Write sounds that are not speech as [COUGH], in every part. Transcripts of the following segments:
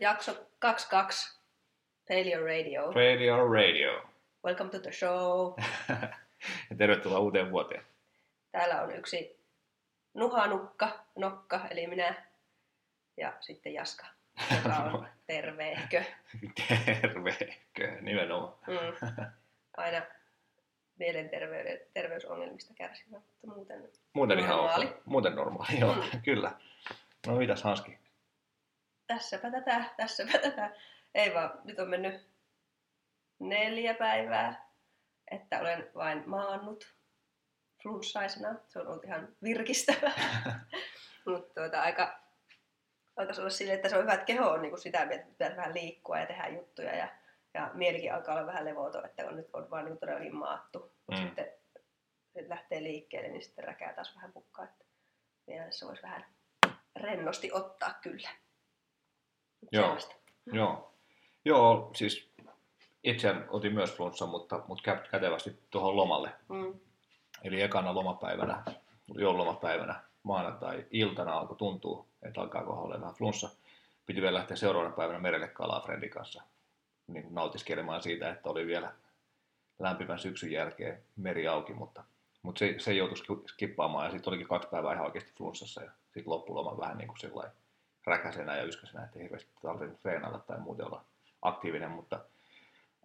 Jakso 22. Failure Radio. Radio Radio. Welcome to the show. [LAUGHS] ja tervetuloa uuteen vuoteen. Täällä on yksi nuhanukka, nokka, eli minä, ja sitten Jaska, joka on [LAUGHS] terveehkö. Terveehkö, nimenomaan. Mm. [LAUGHS] Aina mielenterveysongelmista kärsivä, mutta muuten Muuten ihan Normaali. ok. Muuten normaali, joo, Mm. kyllä. No mitäs Hanski? Tässäpä tätä, tässäpä tätä. Ei vaan, nyt on mennyt neljä päivää, että olen vain maannut flunssaisena. Se on ollut ihan virkistävää. [LAUGHS] Mutta tuota, aika alkaisi olla silleen, että se on hyvä, että keho on niin kuin sitä että pitäisi vähän liikkua ja tehdä juttuja. Ja, ja mielikin alkaa olla vähän levoton, että on nyt on vaan niin todellakin maattu. Mutta Mm. sitten se lähtee liikkeelle, niin sitten räkää taas vähän pukkaa. Että mielessä voisi vähän rennosti ottaa kyllä. Joo. sellaista. Joo. Joo, siis itse otin myös flunssa, mutta, mutta kä- kätevästi tuohon lomalle. Mm. Eli ekana lomapäivänä, joululomapäivänä, maanantai-iltana alkoi tuntua, että alkaa olla vähän flunssa. Piti vielä lähteä seuraavana päivänä merelle kalaa Frendin kanssa niin nautiskelemaan siitä, että oli vielä lämpimän syksyn jälkeen meri auki, mutta, mutta se, se joutui ski- skippaamaan ja sitten olikin kaksi päivää ihan oikeasti flunssassa ja sitten loppuloma vähän niin kuin sellainen räkäsenä ja yskäsenä, että ei hirveästi tarvinnut treenata tai muuten olla aktiivinen, mutta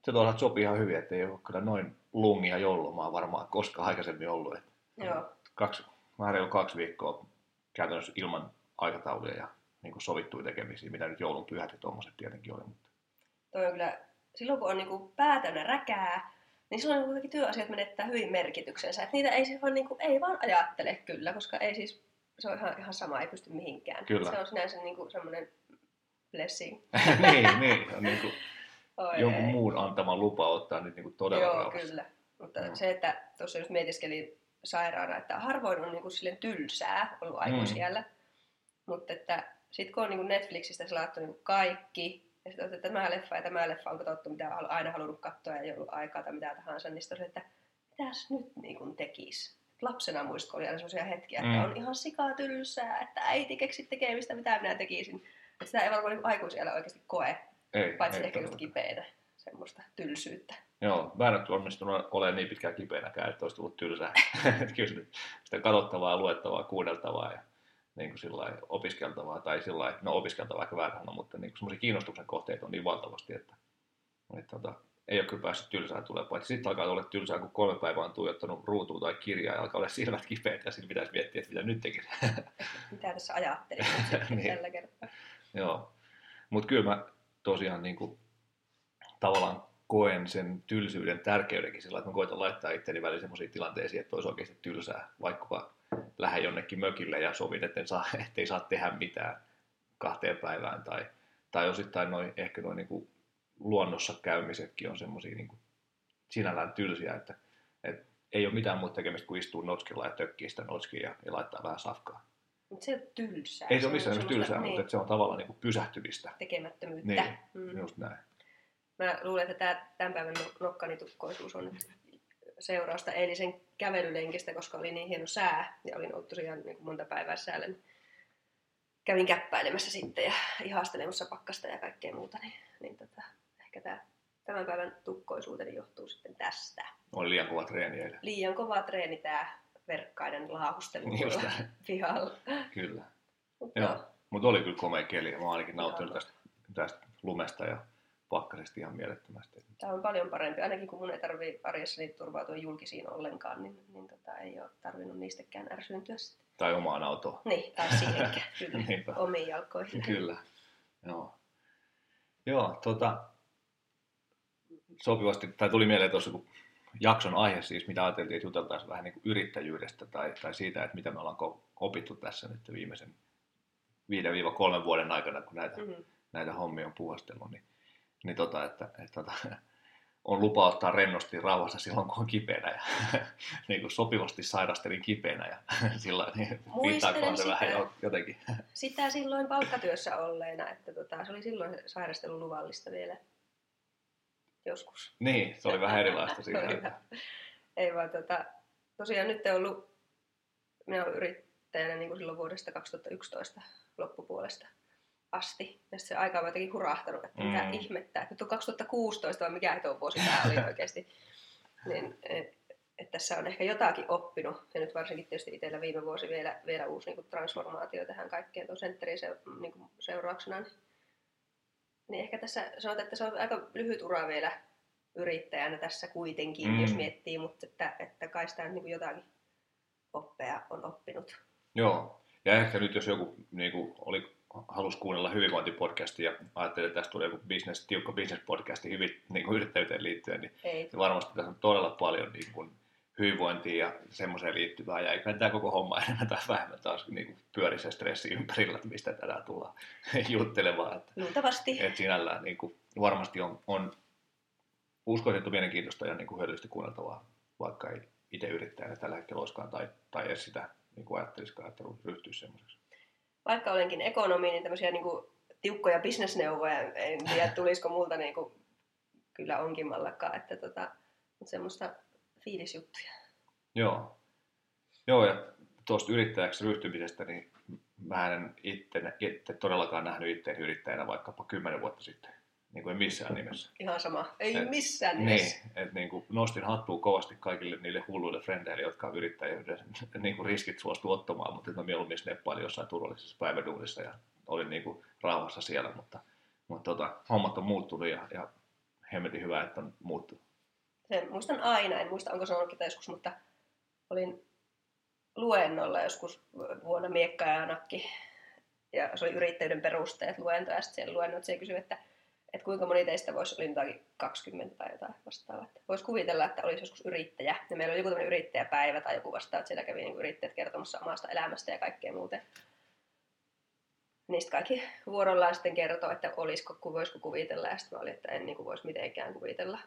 se toisaalta sopii ihan hyvin, että ei ole kyllä noin lungia joululomaa varmaan koskaan aikaisemmin ollut. Että Joo. kaksi, vähän reilu kaksi viikkoa käytännössä ilman aikatauluja ja niin kuin sovittuja tekemisiä, mitä nyt joulun pyhät ja tuommoiset tietenkin oli. Mutta Toi on kyllä, silloin kun on niinku pää täynnä räkää, niin silloin niinku kaikki työasiat menettää hyvin merkityksensä. Et niitä ei, siis vaan, niinku, ei vaan ajattele kyllä, koska ei siis, se on ihan, ihan sama, ei pysty mihinkään. Kyllä. Se on sinänsä niinku semmoinen blessing. [LAUGHS] niin, niin, on niin kuin Oi jonkun ei. muun antama lupa ottaa nyt niin kuin todella Joo, rauhassa. kyllä. Mutta Joo. se, että tuossa just mietiskelin sairaana, että harvoin on niinku silleen tylsää ollut Mm. aikuisiellä. Mutta että sit kun on niinku Netflixistä selattu niinku kaikki, ja sitten on, että tämä leffa ja tämä leffa on katsottu, mitä on aina halunnut katsoa ja ei ollut aikaa tai mitä tahansa, niin sitten on se, että mitäs nyt niin tekisi? Lapsena muistat, kun oli aina sellaisia hetkiä, että Mm. on ihan sikaa tylsää, että äiti keksi tekemistä, mitä minä tekisin. Että sitä ei varmaan niin aikuisiellä oikeasti koe, Ei, paitsi ei ehkä just kipeänä semmoista tylsyyttä. Joo, mä en ole onnistunut olemaan niin pitkään kipeänäkään, että olisi tullut tylsää. [LAUGHS] Että Kyllä sitä- katsottavaa, luettavaa, kuunneltavaa ja niin kuin sillä lailla opiskeltavaa, tai sillä no opiskeltavaa ehkä väärä sanoa, mutta niin kuin semmoisia kiinnostuksen kohteita on niin valtavasti, että, että tota, ei ole kyllä päässyt tylsää tulee, paitsi sitten alkaa olla tylsää, kun kolme päivää on tuijottanut ruutuun tai kirjaa ja alkaa olla silmät kipeät ja sitten pitäisi miettiä, että mitä nyt tekisi. [LAUGHS] Mitä tässä ajattelin [LAUGHS] Niin. tällä kertaa. Joo, mutta kyllä mä tosiaan niin kuin, tavallaan koen sen tylsyyden tärkeydenkin sillä, että mä koitan laittaa itteni välillä sellaisiin tilanteisiin, että olisi oikeasti tylsää, vaikkapa lähden jonnekin mökille ja sovin, etten saa, [LAUGHS] ettei saa tehdä mitään kahteen päivään, tai, tai osittain noin, ehkä noin niin kuin luonnossa käymisetkin on semmoisia niin sinällään tylsiä, että, että ei ole mitään muuta tekemistä kuin istua notskilla ja tökkii sitä notskia ja, ja laittaa vähän safkaa. Mutta se ole tylsää. Ei se ole on missään nimessä tylsää, niin, mutta se on tavallaan niin kuin pysähtymistä. tekemättömyyttä. Niin, Mm. Just näin. Mä luulen, että tämä tämän päivän no- nokkanitukkoisuus on seurausta eilisen kävelylenkistä, koska oli niin hieno sää ja olin ollut tosiaan niin kuin monta päivää säällä. Niin kävin käppäilemässä sitten ja ihastelemassa pakkasta ja kaikkea muuta. Niin, niin tota, ehkä tämä tämän päivän tukkoisuuteni johtuu sitten tästä. Oli liian kova treeni eilen. Liian kova treeni tämä verkkaiden laahustelu näin. pihalla. Kyllä. Mutta Joo. Mutta oli kyllä komea keli ja mä ainakin nauttinut tästä, tästä lumesta ja pakkasesta ihan mielettömästi. Tämä on paljon parempi, ainakin kun mun ei tarvitse arjessani turvautua julkisiin ollenkaan, niin, niin tota, ei ole tarvinnut niistäkään ärsyyntyä sitten. Tai omaan autoon. Niin, tai siihenkään, kyllä, [LAUGHS] omiin jalkoihin. Kyllä. Joo. Joo, tota, sopivasti, tai tuli mieleen tuossa kun jakson aihe siis, mitä ajateltiin, että juteltaisiin vähän niin kuin yrittäjyydestä tai, tai siitä, että mitä me ollaan opittu tässä nyt viimeisen 5-3 vuoden aikana, kun näitä Mm-hmm. näitä hommia on puhastellut, niin, niin tota, että, että, tota, on lupa ottaa rennosti rauhassa silloin, kun on kipeänä ja [LAUGHS] niin kuin sopivasti sairastelin kipeänä ja [LAUGHS] sillä niin viittaakohan se vähän jotenkin. [LAUGHS] Sitä silloin palkkatyössä olleena, että tota, se oli silloin se sairastelu luvallista vielä joskus. Niin, se oli vähän erilaista [LAUGHS] siinä. Että-. Ei vaan tota, tosiaan nyt on ollut, minä olen yrittäjänä niin kuin silloin vuodesta 2011 loppupuolesta asti. Ja se aika on jotenkin hurahtanut, että mitä Mm. ihmettä. Että nyt on 2016 vai mikä tuo vuosi tämä oli oikeasti. [LAUGHS] Niin, et, et tässä on ehkä jotakin oppinut. Ja nyt varsinkin tietysti itsellä viime vuosi vielä, vielä uusi niin kuin transformaatio tähän kaikkeen tuon sentterin se, niin kuin seurauksena. Niin, niin ehkä tässä sanotaan, että se on aika lyhyt ura vielä yrittäjänä tässä kuitenkin, Mm. jos miettii, mutta että, että kai sitä niin jotakin oppea on oppinut. Joo. Ja ehkä nyt jos joku niin kuin, oli, halusi kuunnella hyvinvointipodcastia ja ajattelee, että tästä tulee joku business, tiukka business-podcasti hyvin niin kuin yrittäjyyteen liittyen, niin Ei, varmasti tässä on todella paljon niin kuin, hyvinvointiin ja semmoiseen liittyvää. Ja eiköhän tämä koko homma enemmän tai vähemmän taas niin kuin, pyöri se stressi ympärillä, että mistä tänään tullaan [LAUGHS] juttelemaan. Että, luultavasti. että sinällään niin kuin, varmasti on, on uskoisin, että mielenkiintoista ja niin kuin, hyödyllistä kuunneltavaa, vaikka ei itse yrittäjänä tällä hetkellä olisikaan tai, tai edes sitä niin kuin ajattelisikaan, että ryhtyisi semmoiseksi. Vaikka olenkin ekonomi, niin tämmöisiä niin kuin, tiukkoja bisnesneuvoja, en tiedä tulisiko multa niin kuin, kyllä onkimmallakaan, että tota, mutta semmoista fiilisjuttuja. Joo. Joo, ja tuosta yrittäjäksi ryhtymisestä, niin mä en itse, itse todellakaan nähnyt itteen yrittäjänä vaikkapa kymmenen vuotta sitten. Niin kuin missään nimessä. Ihan sama. Ei Et- missään Niin, nimessä. että niin kuin nostin hattua kovasti kaikille niille hulluille frendeille, jotka on yrittäjyyden niin kuin riskit suostu ottamaan, mutta mä mieluummin sneppailin jossain turvallisessa päiväduunissa ja olin niin kuin rauhassa siellä, mutta, mutta tota, hommat on muuttunut ja, ja hemmetin hyvä, että on muuttunut. Sen muistan aina, en muista onko sanonutkin tai joskus, mutta olin luennolla joskus vuonna Miekka ja Nakki. Ja se oli yrittäjyyden perusteet luento, ja sitten siellä luennoitsija kysyi, että, että kuinka moni teistä voisi, oli jotakin 20 tai jotain vastaavaa. Voisi kuvitella, että olisi joskus yrittäjä. Ja meillä oli joku tämmöinen yrittäjäpäivä tai joku vastaava, että siellä kävi niin yrittäjät kertomassa omasta elämästä ja kaikkea muuten. Niistä kaikki vuorollaan sitten kertoo, että olisiko, voisiko kuvitella, ja sitten mä olin, että en niin kuin voisi mitenkään kuvitella.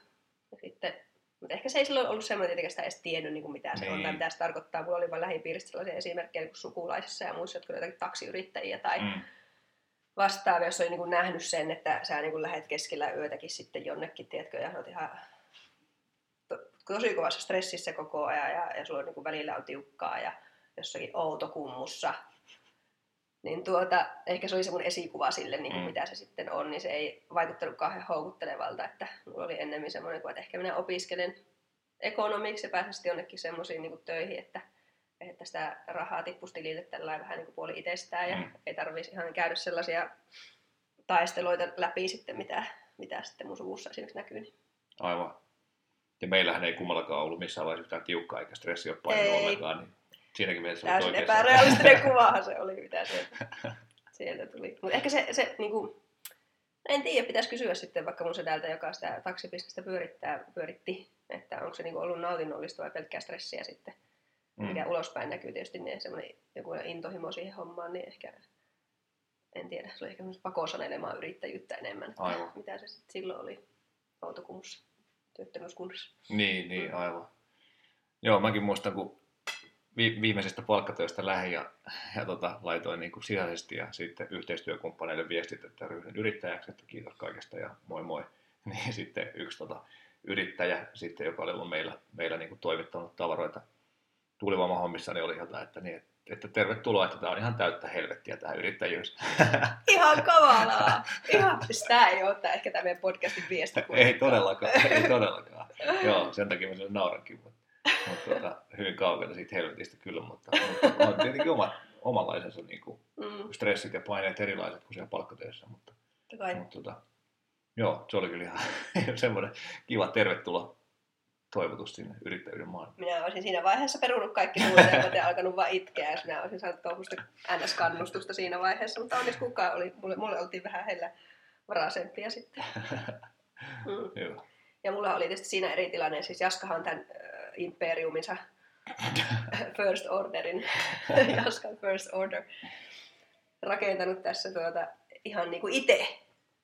Mutta ehkä se ei silloin ollut semmoinen, tietenkään sitä edes tiennyt, niin kuin mitä se on Niin. tai mitä se tarkoittaa. Mulla oli vain lähipiiristä sellaisia esimerkkejä niin kuin sukulaisissa ja muissa, jotka olivat jotakin taksiyrittäjiä tai mm. Mm. vastaavia, jos oli niin kuin nähnyt sen, että sä niin kuin lähet keskellä yötäkin sitten jonnekin, tiedätkö, ja olet ihan to, tosi kovassa stressissä koko ajan ja, ja sulla on, niin kuin välillä on tiukkaa ja jossakin outokummussa. Niin tuota, ehkä se oli se mun esikuva sille, niin kuin Mm. mitä se sitten on, niin se ei vaikuttanut kauhean houkuttelevalta, että mulla oli ennemmin semmoinen, kuin, että ehkä minä opiskelen ekonomiksi ja pääsen sitten jonnekin semmoisiin niin töihin, että, että sitä rahaa tippuisi tilille tällä vähän niin kuin puoli itsestään ja Mm. ei tarvitsisi ihan käydä sellaisia taisteluita läpi sitten, mitä, mitä sitten mun suvussa esimerkiksi näkyy. Niin. Aivan. Ja meillähän ei kummallakaan ollut missään vaiheessa yhtään tiukkaa eikä stressi ole Ei. ollenkaan, niin siinäkin mielessä Täysin epärealistinen [LAUGHS] kuvahan se oli, mitä sieltä, [LAUGHS] sieltä tuli. Mutta ehkä se, se niin kuin, en tiedä, pitäisi kysyä sitten vaikka mun sedältä, joka sitä taksibisnestä pyörittää, pyöritti, että onko se niin kuin ollut nautinnollista vai pelkkää stressiä sitten. Mm. Mikä ulospäin näkyy tietysti, niin semmoinen joku intohimo siihen hommaan, niin ehkä, en tiedä, se oli ehkä pakosanelemaa yrittäjyyttä enemmän, Aivan. mitä se sitten silloin oli Outokummussa, työttömyyskunnassa. Niin, niin, Mm. aivan. Joo, mäkin muistan, kun vi- viimeisestä palkkatyöstä lähdin ja, ja tota, laitoin niin kuin sisäisesti ja sitten yhteistyökumppaneille viestit, että ryhdyn yrittäjäksi, että kiitos kaikesta ja moi moi. [LAUGHS] Niin sitten yksi tota, yrittäjä, sitten, joka oli ollut meillä, meillä niin kuin toimittanut tavaroita tuulivoimahommissa, niin oli jotain, että, niin, että tervetuloa, että tämä on ihan täyttä helvettiä tämä yrittäjyys. [LAUGHS] Ihan kavalaa! Ihan, siis tää ei ole tää, ehkä tämä meidän podcastin viesti. ei todellakaan, ei [LAUGHS] todellakaan. Joo, sen takia mä sen naurankin, mutta, mutta tota, hyvin kaukana siitä helvetistä kyllä, mutta, mutta [LAUGHS] on tietenkin oma, omanlaisensa niin kuin, Mm, stressit ja paineet erilaiset kuin siellä palkkatöissä, mutta, mutta tota, joo, se oli kyllä ihan [LAUGHS] semmoinen kiva tervetuloa toivotus sinne yrittäjyyden maailmaan. Minä olisin siinä vaiheessa perunut kaikki suunnitelmat ja alkanut vaan itkeä, jos minä olisin saanut tuollaista NS-kannustusta siinä vaiheessa, mutta onneksi kukaan oli, mulle, mulle oltiin vähän heillä varaisempia sitten. [LAUGHS] Mm. Joo. Ja mulla oli tietysti siinä eri tilanne, siis Jaskahan tämän imperiuminsa [LAUGHS] First Orderin, [LAUGHS] Jaskan First Order, rakentanut tässä tuota, ihan niin kuin itse.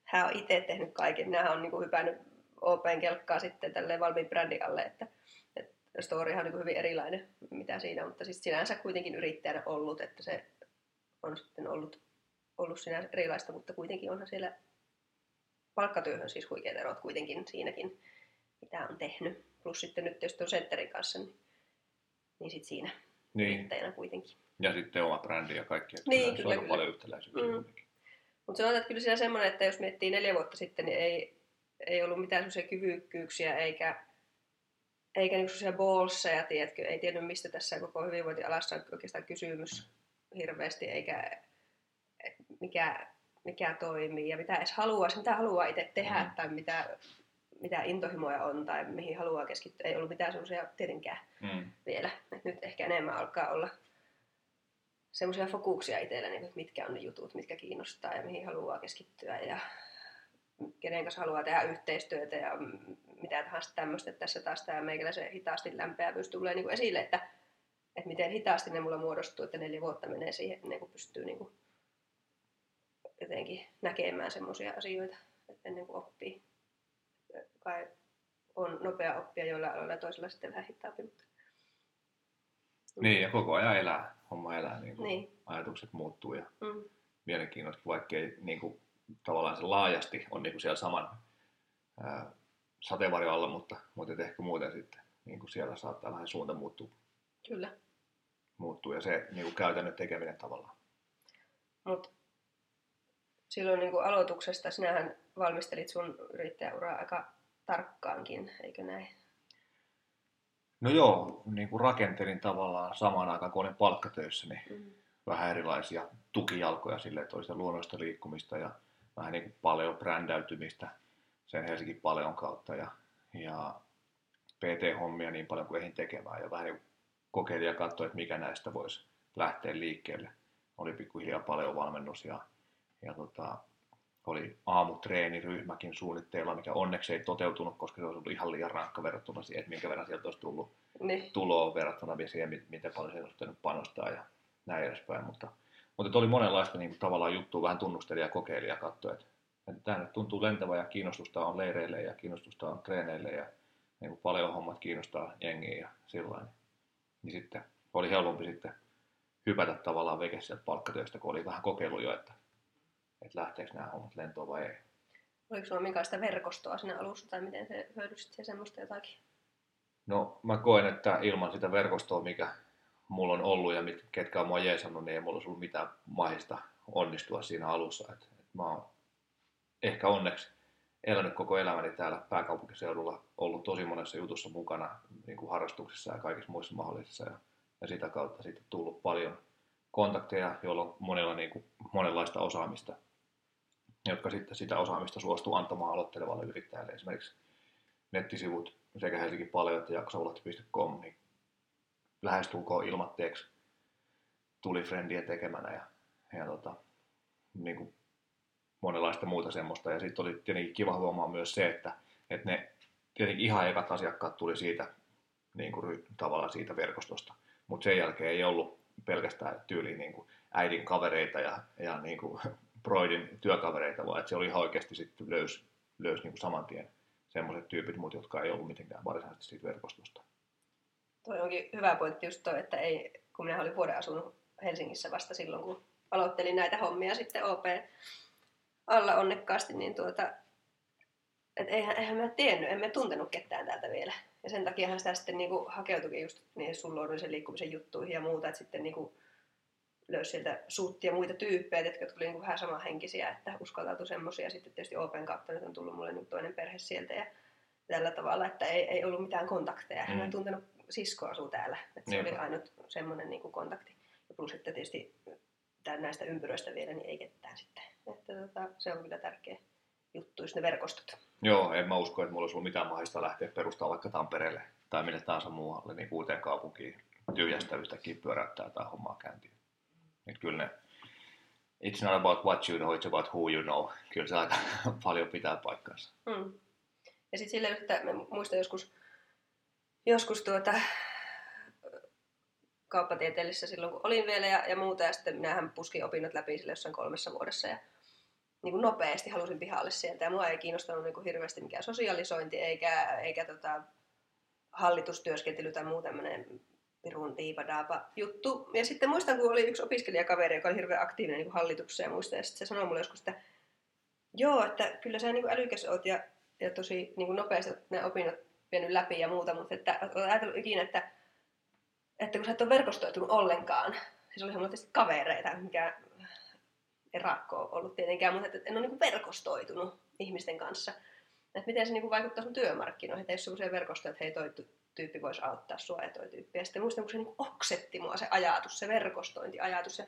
Hän on itse tehnyt kaiken. Minähän on niin kuin hypännyt Open kelkkaa sitten tälleen valmiin brändin alle, että, että storyhan on niin kuin hyvin erilainen, mitä siinä on, mutta siis sinänsä kuitenkin yrittäjänä ollut, että se on sitten ollut, ollut sinänsä erilaista, mutta kuitenkin onhan siellä palkkatyöhön siis huikeat erot kuitenkin siinäkin, mitä on tehnyt. Plus sitten nyt jos on Centerin kanssa, niin, niin sitten siinä Niin, kuitenkin. ja sitten oma brändi ja kaikki, että Niin, kyllä, on kyllä. paljon yhtäläisyyksiä. Mm. Mutta sanotaan, että kyllä siinä semmoinen, että jos miettii neljä vuotta sitten, niin ei, ei ollut mitään sellaisia kyvykkyyksiä eikä, eikä niinku sellaisia ballseja, tiedätkö? Ei tiennyt, mistä tässä koko hyvinvointialassa on oikeastaan kysymys hirveästi, eikä mikä, mikä toimii ja mitä edes haluaisi, mitä haluaa itse tehdä Mm. tai mitä, mitä intohimoja on tai mihin haluaa keskittyä. Ei ollut mitään sellaisia tietenkään Mm. vielä. Et nyt ehkä enemmän alkaa olla semmoisia fokuksia itsellä, niin että mitkä on ne jutut, mitkä kiinnostaa ja mihin haluaa keskittyä ja kenen kanssa haluaa tehdä yhteistyötä ja mitä tahansa tämmöistä. Tässä taas tämä meikäläisen hitaasti lämpeävyys tulee niin kuin esille, että, että miten hitaasti ne mulla muodostuu, että neljä vuotta menee siihen, ennen kuin pystyy niin kuin jotenkin näkemään semmoisia asioita, että ennen kuin oppii. Kai on nopea oppia joilla aloilla ja toisella sitten vähän hitaampi. Mutta... Niin, ja koko ajan elää, homma elää, niin kuin Niin. ajatukset muuttuu ja Mm. mielenkiintoista, vaikka ei niin kuin, tavallaan se laajasti on niin kuin siellä saman ää, sateenvarjon alla, mutta, mutta ehkä muuten sitten niin kuin siellä saattaa vähän suunta muuttua, Kyllä. muuttua ja se niin kuin käytännön tekeminen tavallaan. Mutta silloin niin kuin aloituksesta sinähän valmistelit sun yrittäjäuraa aika tarkkaankin, eikö näin? No joo, niin kuin rakentelin tavallaan samaan aikaan, kun olin palkkatöissä, niin Mm. vähän erilaisia tukijalkoja sille, että oli sitä luonnollista liikkumista ja vähän niin kuin paljon brändäytymistä sen Helsingin Paleon kautta ja, ja PT-hommia niin paljon kuin ehdin tekemään ja vähän niin kokeilin ja katsoin, että mikä näistä voisi lähteä liikkeelle. Oli pikkuhiljaa paljon valmennus ja, ja tota, oli aamutreeniryhmäkin suunnitteilla, mikä onneksi ei toteutunut, koska se olisi ollut ihan liian rankka verrattuna siihen, että minkä verran sieltä olisi tullut Niin. tuloa verrattuna siihen, mit- miten paljon siihen olisi pitänyt panostaa ja näin edespäin. Mutta, mutta oli monenlaista niin kuin, tavallaan juttua, vähän tunnusteli ja kokeili ja katsoi, että, että tämä nyt tuntuu lentävä ja kiinnostusta on leireille ja kiinnostusta on treeneille ja niin kuin paljon hommat kiinnostaa jengiä ja sillä lailla. Niin sitten oli helpompi sitten hypätä tavallaan veke sieltä palkkatyöstä, kun oli vähän kokeilu jo, että, että lähteekö nämä hommat lentoon vai ei. Oliko sulla minkälaista verkostoa siinä alussa tai miten se hyödysit se semmoista jotakin? No mä koen, että ilman sitä verkostoa, mikä mulla on ollut ja mit, ketkä on mua jeesannut, niin ei mulla olisi ollut mitään mahista onnistua siinä alussa. Et, et mä oon ehkä onneksi elänyt koko elämäni täällä pääkaupunkiseudulla, ollut tosi monessa jutussa mukana niin kuin harrastuksissa ja kaikissa muissa mahdollisissa. Ja, ja sitä kautta sitten tullut paljon kontakteja, joilla on monella niin kuin, monenlaista osaamista, jotka sitten sitä osaamista suostuu antamaan aloittelevalle yrittäjälle. Esimerkiksi nettisivut sekä Helsingin paljon että jaksoulot.com, niin lähestulkoon ilmatteeksi tuli friendien tekemänä ja, ja tota, niin kuin monenlaista muuta semmoista. Ja sitten oli tietenkin kiva huomaa myös se, että, että ne tietenkin ihan ekat asiakkaat tuli siitä niin kuin, tavallaan siitä verkostosta, mutta sen jälkeen ei ollut pelkästään tyyliin niin äidin kavereita ja, ja niin kuin Broidin työkavereita, vaan että se oli ihan oikeasti sitten löys, löys niin saman tien semmoiset tyypit, mutta jotka ei ollut mitenkään varsinaisesti siitä verkostosta. Toi onkin hyvä pointti just toi, että ei, kun minä olin vuoden asunut Helsingissä vasta silloin, kun aloittelin näitä hommia sitten OP alla onnekkaasti, niin tuota, et eihän, eihän mä tiennyt, emme tuntenut ketään täältä vielä. Ja sen takiahan sitä sitten niinku hakeutuikin just niihin sun luonnollisen liikkumisen juttuihin ja muuta, että sitten niinku löysi sieltä suuttia ja muita tyyppejä, jotka tuli niinku vähän samanhenkisiä, että uskaltautui semmoisia. Sitten tietysti Open kautta nyt on tullut mulle nyt toinen perhe sieltä ja tällä tavalla, että ei, ei ollut mitään kontakteja. Hän Mm. ei tuntenut sisko asuu täällä. Että se oli ainut semmoinen niin kontakti. Ja plus sitten tietysti näistä ympyröistä vielä, niin ei ketään sitten. Että tota, se on kyllä tärkeä juttu, ne verkostot. Joo, en mä usko, että mulla olisi ollut mitään mahdollista lähteä perustamaan vaikka Tampereelle tai minne tahansa muualle, niin uuteen kaupunkiin tyhjästä yhtäkkiä pyöräyttää tai hommaa käyntiin. Et kyllä ne, it's not about what you know, it's about who you know. Kyllä se aika [LAUGHS] paljon pitää paikkansa. Mm. Ja sitten silleen, että mä muistan joskus, joskus tuota, kauppatieteellisessä silloin, kun olin vielä ja, ja muuta, ja sitten minähän puskin opinnot läpi sille jossain kolmessa vuodessa, ja niin kuin nopeasti halusin pihalle sieltä, ja mua ei kiinnostanut niin kuin hirveästi mikään sosialisointi, eikä, eikä tota, hallitustyöskentely tai muu tämmöinen pirun diipadaapa juttu. Ja sitten muistan, kun oli yksi opiskelijakaveri, joka oli hirveän aktiivinen niin hallituksessa ja muista, ja sitten se sanoi mulle joskus, että joo, että kyllä sä niin älykäs oot ja, ja tosi niin nopeasti ne opinnot vienyt läpi ja muuta, mutta että olet ajatellut ikinä, että, että kun sä et ole verkostoitunut ollenkaan, siis oli huomattavasti kavereita, mikä erakko ollut tietenkään, mutta että en ole niin verkostoitunut ihmisten kanssa. Että miten se niin vaikuttaa sun työmarkkinoihin, että jos sellaisia verkostoja, että hei toi tyyppi voisi auttaa sua ja toi tyyppi. Ja sitten muistan, kun se niin oksetti mua se ajatus, se verkostointiajatus ja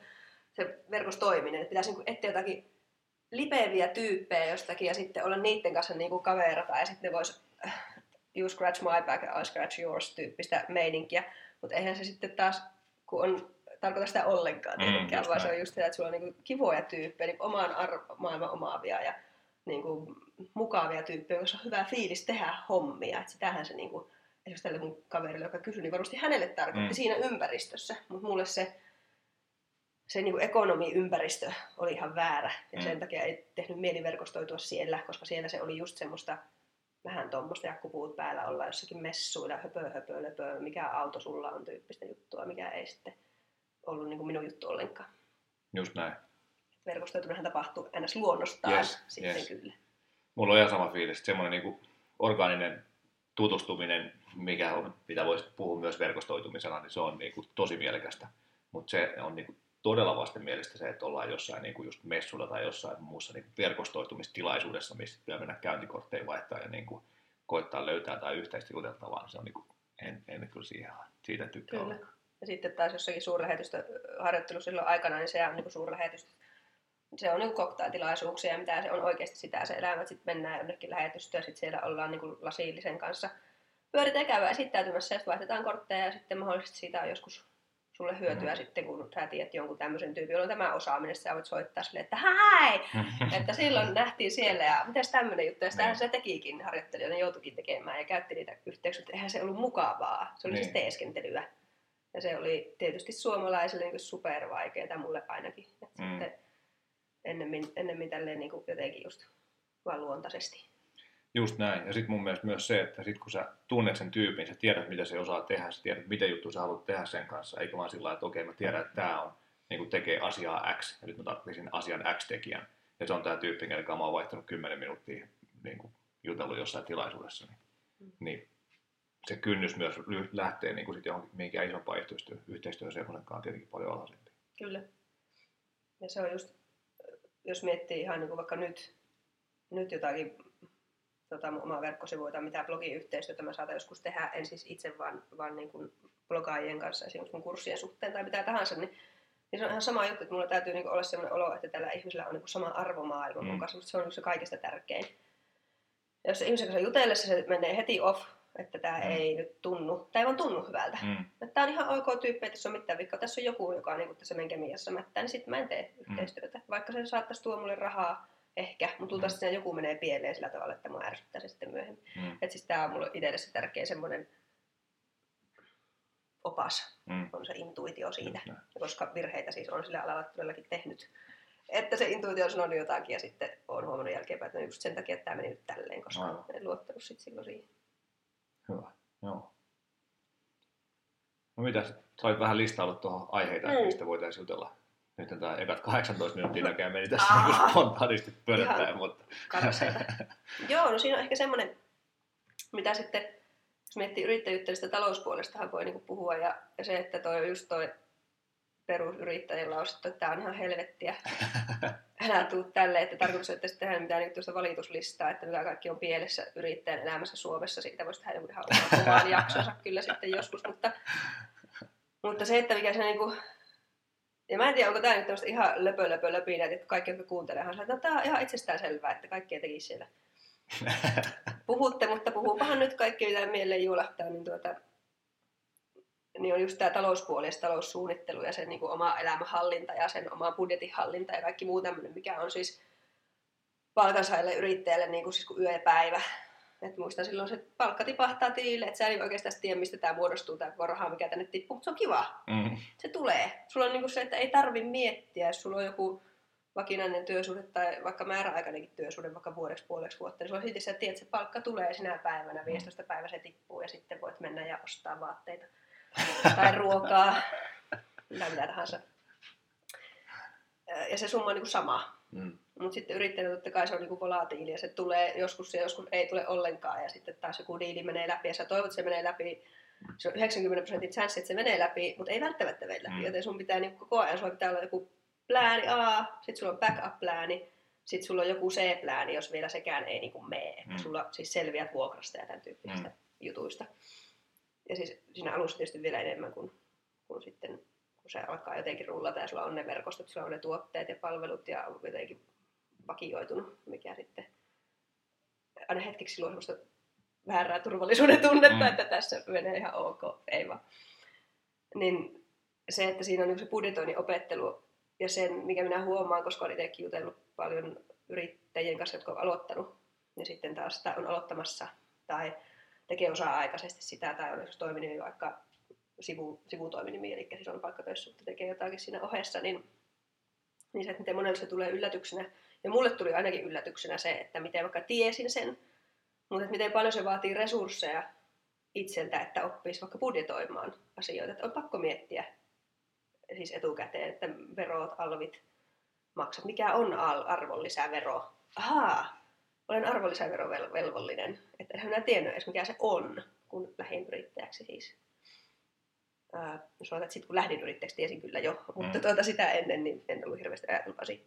se verkostoiminen, että pitäisi niin etsiä jotakin lipeviä tyyppejä jostakin ja sitten olla niiden kanssa niin kuin kaverata ja sitten ne vois äh, you scratch my back I scratch yours tyyppistä meininkiä. Mutta eihän se sitten taas, kun on tarkoita sitä ollenkaan mm, tietenkään, mm, vaan se on just sitä, että sulla on niin kivoja tyyppejä, niin oman arvo, maailman omaavia ja niin kuin, mukavia tyyppejä, joissa on hyvä fiilis tehdä hommia. Et sitähän se niin kuin, esimerkiksi tälle mun kaverille, joka kysyi, niin varmasti hänelle tarkoitti mm. siinä ympäristössä. Mutta mulle se, se niin ekonomiympäristö oli ihan väärä. Ja mm. sen takia ei tehnyt mieli verkostoitua siellä, koska siellä se oli just semmoista vähän tuommoista jakkupuut päällä olla jossakin messuilla, höpö, höpö, löpö, mikä auto sulla on tyyppistä juttua, mikä ei sitten ollut niin kuin minun juttu ollenkaan. Just näin. Verkostoituminenhan tapahtuu ns. luonnostaan yes, sitten yes. kyllä. Mulla on ihan sama fiilis, että semmoinen niin orgaaninen tutustuminen, mikä on, mitä voisi puhua myös verkostoitumisena, niin se on niin kuin tosi mielekästä. Mutta se on niin kuin todella vastenmielistä se, että ollaan jossain niin kuin just messulla tai jossain muussa niin verkostoitumistilaisuudessa, missä pitää mennä käyntikortteja vaihtaa ja niin kuin koittaa löytää tai yhteistä juteltavaa. Se on niin kuin, en, en kyllä siihen, siitä tykkää kyllä. Olla. Ja sitten taas jossakin suurlähetystöharjoittelu silloin aikana, niin se on niin suurlähetystö. Se on niin koktailtilaisuuksia ja mitä se on oikeasti sitä se elämä. Sitten mennään jonnekin lähetystöön ja sitten siellä ollaan niin lasiillisen kanssa pyöritään käydään esittäytymässä ja sitten vaihdetaan kortteja ja sitten mahdollisesti siitä on joskus sulle hyötyä mm. sitten, kun sä tiedät jonkun tämmöisen tyypin, jolla on tämä osaaminen, sä voit soittaa sille, että hei! [LAUGHS] että silloin nähtiin siellä ja mitäs tämmöinen juttu, ja sitähän niin. se tekikin harjoittelijoiden joutukin tekemään ja käytti niitä yhteyksiä, mutta eihän se ollut mukavaa, se oli niin. siis teeskentelyä. Ja se oli tietysti suomalaisille niin supervaikeaa, mulle ainakin. Et mm. sitten ennemmin, ennemmin tälleen niin jotenkin just vaan luontaisesti. Just näin. Ja sitten mun mielestä myös se, että sit kun sä tunnet sen tyypin, sä tiedät, mitä se osaa tehdä, sä tiedät, mitä juttu sä haluat tehdä sen kanssa, eikä vaan sillä että okei, mä tiedän, että tämä on, niin kuin tekee asiaa X, ja nyt mä tarvitsin asian X-tekijän. Ja se on tämä tyyppi, kenen mä oon vaihtanut 10 minuuttia niin kuin jutellut jossain tilaisuudessa. Niin, mm. niin se kynnys myös lähtee niin kuin sit johonkin mihinkään isompaan yhteistyöhön, yhteistyöhön semmoisenkaan tietenkin paljon alhaisempi. Kyllä. Ja se on just, jos miettii ihan niin kuin vaikka nyt, nyt jotakin tota, mun omaa verkkosivuita, mitä blogiyhteistyötä mä saatan joskus tehdä, en siis itse vaan, vaan niin kuin blogaajien kanssa esimerkiksi mun kurssien suhteen tai mitä tahansa, niin, niin se on ihan sama juttu, että mulla täytyy niin olla sellainen olo, että tällä ihmisellä on niin sama arvomaailma mm. mun kanssa, se on se kaikista tärkein. Ja jos se ihmisen kanssa jutellessa se menee heti off, että tämä mm. ei nyt tunnu, tämä ei vaan tunnu hyvältä. Mm. Tämä on ihan ok tyyppi, että se on mitään vikkaa. Tässä on joku, joka on niin kuin tässä menkemiassa mättää, niin sitten mä en tee mm. yhteistyötä. Vaikka se saattaisi tuoda mulle rahaa, ehkä, mutta luultavasti mm. joku menee pieleen sillä tavalla, että mua ärsyttää se sitten myöhemmin. Mm. Että siis tämä on mulle itselle se tärkeä semmoinen opas, mm. on se intuitio siitä. Mm. Koska virheitä siis on sillä alalla todellakin tehnyt. Että se intuitio on sanonut jotakin ja sitten on huomannut jälkeenpäin, että just sen takia, että tämä meni nyt tälleen, koska no. en luottanut sitten silloin siihen. Hyvä, joo. No mitä, sait vähän listailla tuohon aiheita, mm. mistä voitaisiin jutella nyt tämä ekat 18 minuuttia näkään meni tässä niin spontaanisti pöröttäen, mutta... Joo, no siinä on ehkä semmoinen, mitä sitten, jos miettii yrittäjyyttä, niin sitä talouspuolestahan voi niinku puhua, ja, ja se, että toi just toi perusyrittäjillä on että tämä on ihan helvettiä. [LAUGHS] Älä tuu tälle, että tarkoitus, että sitten tehdään mitään niin valituslistaa, että mikä kaikki on pielessä yrittäjän elämässä Suomessa. Siitä voisi tehdä joku ihan oman jaksonsa kyllä sitten joskus, mutta, mutta se, että mikä se niin kuin, ja mä en tiedä, onko tämä nyt ihan löpö, löpö, löpinä, että kaikki, jotka kuuntelevat, että no, tämä on ihan itsestään selvää, että kaikki tekisi siellä. [LAUGHS] Puhutte, mutta puhuupahan nyt kaikki, mitä mieleen juolahtaa, niin, tuota, niin on just tämä talouspuoli ja taloussuunnittelu ja sen niin kuin oma elämänhallinta ja sen oma budjetinhallinta ja kaikki muu tämmöinen, mikä on siis palkansaajalle yrittäjälle niin kuin siis kuin yö ja päivä. Et muistan silloin se palkka tipahtaa tilille, että sä ei oikeastaan tiedä, mistä tämä muodostuu, tämä raha, mikä tänne tippuu, mutta se on kiva. Mm. Se tulee. Sulla on niinku se, että ei tarvi miettiä, jos sulla on joku vakinainen työsuhde tai vaikka määräaikainenkin työsuhde vaikka vuodeksi puoleksi vuotta, niin sulla on silti tiedät, että se palkka tulee sinä päivänä, 15 mm. päivä se tippuu ja sitten voit mennä ja ostaa vaatteita tai ruokaa [LAUGHS] tai mitä tahansa. Ja se summa on niin sama. Mm. Mutta sitten yrittäjänä totta kai se on niinku volatiili ja se tulee joskus ja joskus ei tule ollenkaan ja sitten taas joku diili menee läpi ja sä toivot, että se menee läpi. Se on 90 prosentin chanssi, että se menee läpi, mutta ei välttämättä mene läpi, mm. joten sun pitää niinku koko ajan, sulla pitää olla joku plääni A, sitten sulla on backup-plääni, sitten sulla on joku C-plääni, jos vielä sekään ei niinku mene. Mm. Sulla siis selviät vuokrasta ja tämän tyyppisistä Mm. jutuista. Ja siis siinä alussa tietysti vielä enemmän kuin, kuin sitten, kun se alkaa jotenkin rullata ja sulla on ne verkostot, sulla on ne tuotteet ja palvelut ja jotenkin vakioitunut, mikä sitten aina hetkeksi luo semmoista väärää turvallisuuden tunnetta, Mm. että tässä menee ihan ok, ei vaan. Niin se, että siinä on niinku se budjetoinnin opettelu ja sen, mikä minä huomaan, koska olen itsekin jutellut paljon yrittäjien kanssa, jotka on aloittanut, ja sitten taas sitä on aloittamassa tai tekee osa-aikaisesti sitä, tai on toiminimi vaikka sivu, sivutoiminimi, eli siis on palkkatöissä, mutta tekee jotakin siinä ohessa, niin, niin se, että miten monelle se tulee yllätyksenä. Ja mulle tuli ainakin yllätyksenä se, että miten vaikka tiesin sen, mutta että miten paljon se vaatii resursseja itseltä, että oppisi vaikka budjetoimaan asioita. Että on pakko miettiä siis etukäteen, että verot, alvit, maksat. Mikä on arvonlisävero? Ahaa, olen arvonlisäverovelvollinen. Että enhän minä tiennyt edes mikä se on, kun lähdin yrittäjäksi siis. Jos sanotaan, että sitten kun lähdin yrittäjäksi, tiesin kyllä jo, mutta Mm. tuota sitä ennen niin en ollut hirveästi ajatellut asia.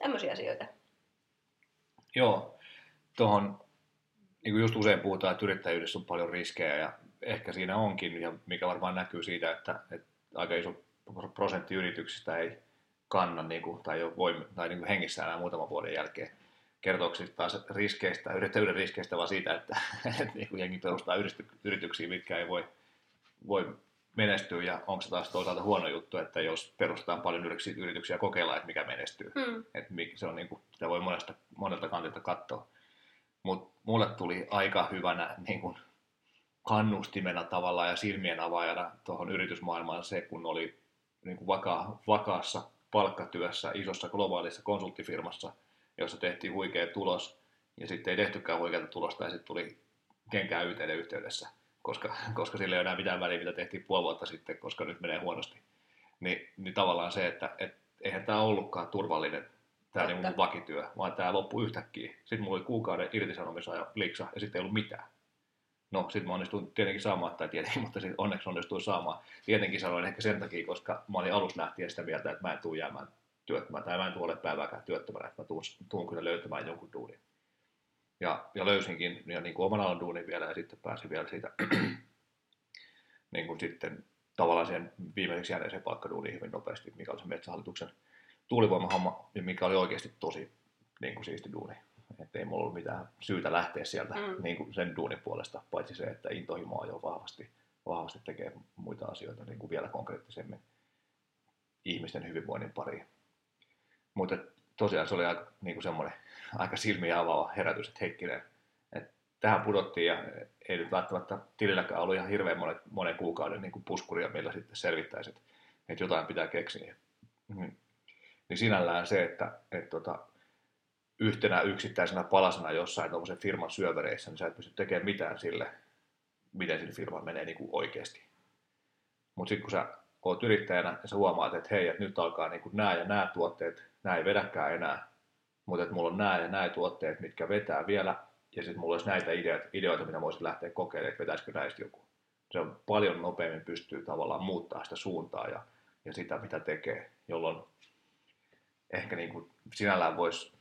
Tämmöisiä asioita. Joo, tuohon, niin kuin just usein puhutaan, että yrittäjyydessä on paljon riskejä ja ehkä siinä onkin, ja mikä varmaan näkyy siitä, että, että aika iso prosentti yrityksistä ei kanna niin kuin, tai, voi, tai niin kuin hengissä enää muutaman vuoden jälkeen. Kertooko sitten taas riskeistä, yrittäjyyden riskeistä, vaan siitä, että, [LAUGHS] että niin kuin jengi perustaa yrityksiä, mitkä ei voi, voi menestyä, ja onko se taas toisaalta huono juttu, että jos perustetaan paljon yrityksiä, yrityksiä kokeillaan, että mikä menestyy. Mm. mi- se on niinku, sitä voi monesta, monelta kantilta katsoa. Mutta mulle tuli aika hyvänä niinku, kannustimena tavallaan ja silmien avaajana tuohon yritysmaailmaan se, kun oli niinku, vaka, vakaassa palkkatyössä isossa globaalissa konsulttifirmassa, jossa tehtiin huikea tulos, ja sitten ei tehtykään huikeata tulosta, ja sitten tuli kenkää YTD yhteydessä, koska, koska sillä ei ole enää mitään väliä, mitä tehtiin puoli vuotta sitten, koska nyt menee huonosti. Ni, niin tavallaan se, että et, eihän tämä ollutkaan turvallinen, tämä niin vakityö, vaan tämä loppui yhtäkkiä. Sitten mulla oli kuukauden irtisanomisaja liksa, ja sitten ei ollut mitään. No, sitten mä onnistuin tietenkin saamaan, tai tietenkin, [LAUGHS] mutta sit onneksi onnistuin saamaan. Tietenkin sanoin ehkä sen takia, koska mä olin alussa lähtien sitä mieltä, että mä en tule jäämään työttömään, tai mä en tule ole päivääkään työttömänä, että mä tuun, tuun kyllä löytämään jonkun duunin. Ja, ja löysinkin ja niin kuin oman alan duunin vielä, ja sitten pääsin vielä siitä [CLEARS THROAT] niin kuin sitten tavallaan siihen viimeiseksi jääneeseen palkkaduuniin hyvin nopeasti, mikä oli se metsähallituksen tuulivoimahomma, ja mikä oli oikeasti tosi niin kuin siisti duuni. Että ei mulla ollut mitään syytä lähteä sieltä Mm. niin kuin sen duunin puolesta, paitsi se, että intohimoa jo vahvasti, vahvasti tekee muita asioita niin kuin vielä konkreettisemmin ihmisten hyvinvoinnin pariin. Mutta tosiaan se oli aika, niin kuin semmoinen aika silmiä avaava herätys, että hetkinen, että tähän pudottiin ja ei nyt välttämättä tililläkään ollut ihan hirveän monen, monen kuukauden niin kuin puskuria, millä sitten selvittäisi, että, että jotain pitää keksiä. Mm. Niin sinällään se, että, että tota, yhtenä yksittäisenä palasena jossain tuommoisen firman syövereissä, niin sä et pysty tekemään mitään sille, miten sille firma menee niin kuin oikeasti. Mutta sitten kun sä oot yrittäjänä ja sä huomaat, että hei, että nyt alkaa niin kuin nämä ja nämä tuotteet, nämä ei vedäkään enää, mutta että mulla on nämä ja nämä tuotteet, mitkä vetää vielä, ja sitten mulla olisi näitä ideoita, ideoita mitä voisin lähteä kokeilemaan, että vetäisikö näistä joku. Se on paljon nopeammin pystyy tavallaan muuttaa sitä suuntaa ja, ja sitä, mitä tekee, jolloin ehkä niin kuin sinällään voisi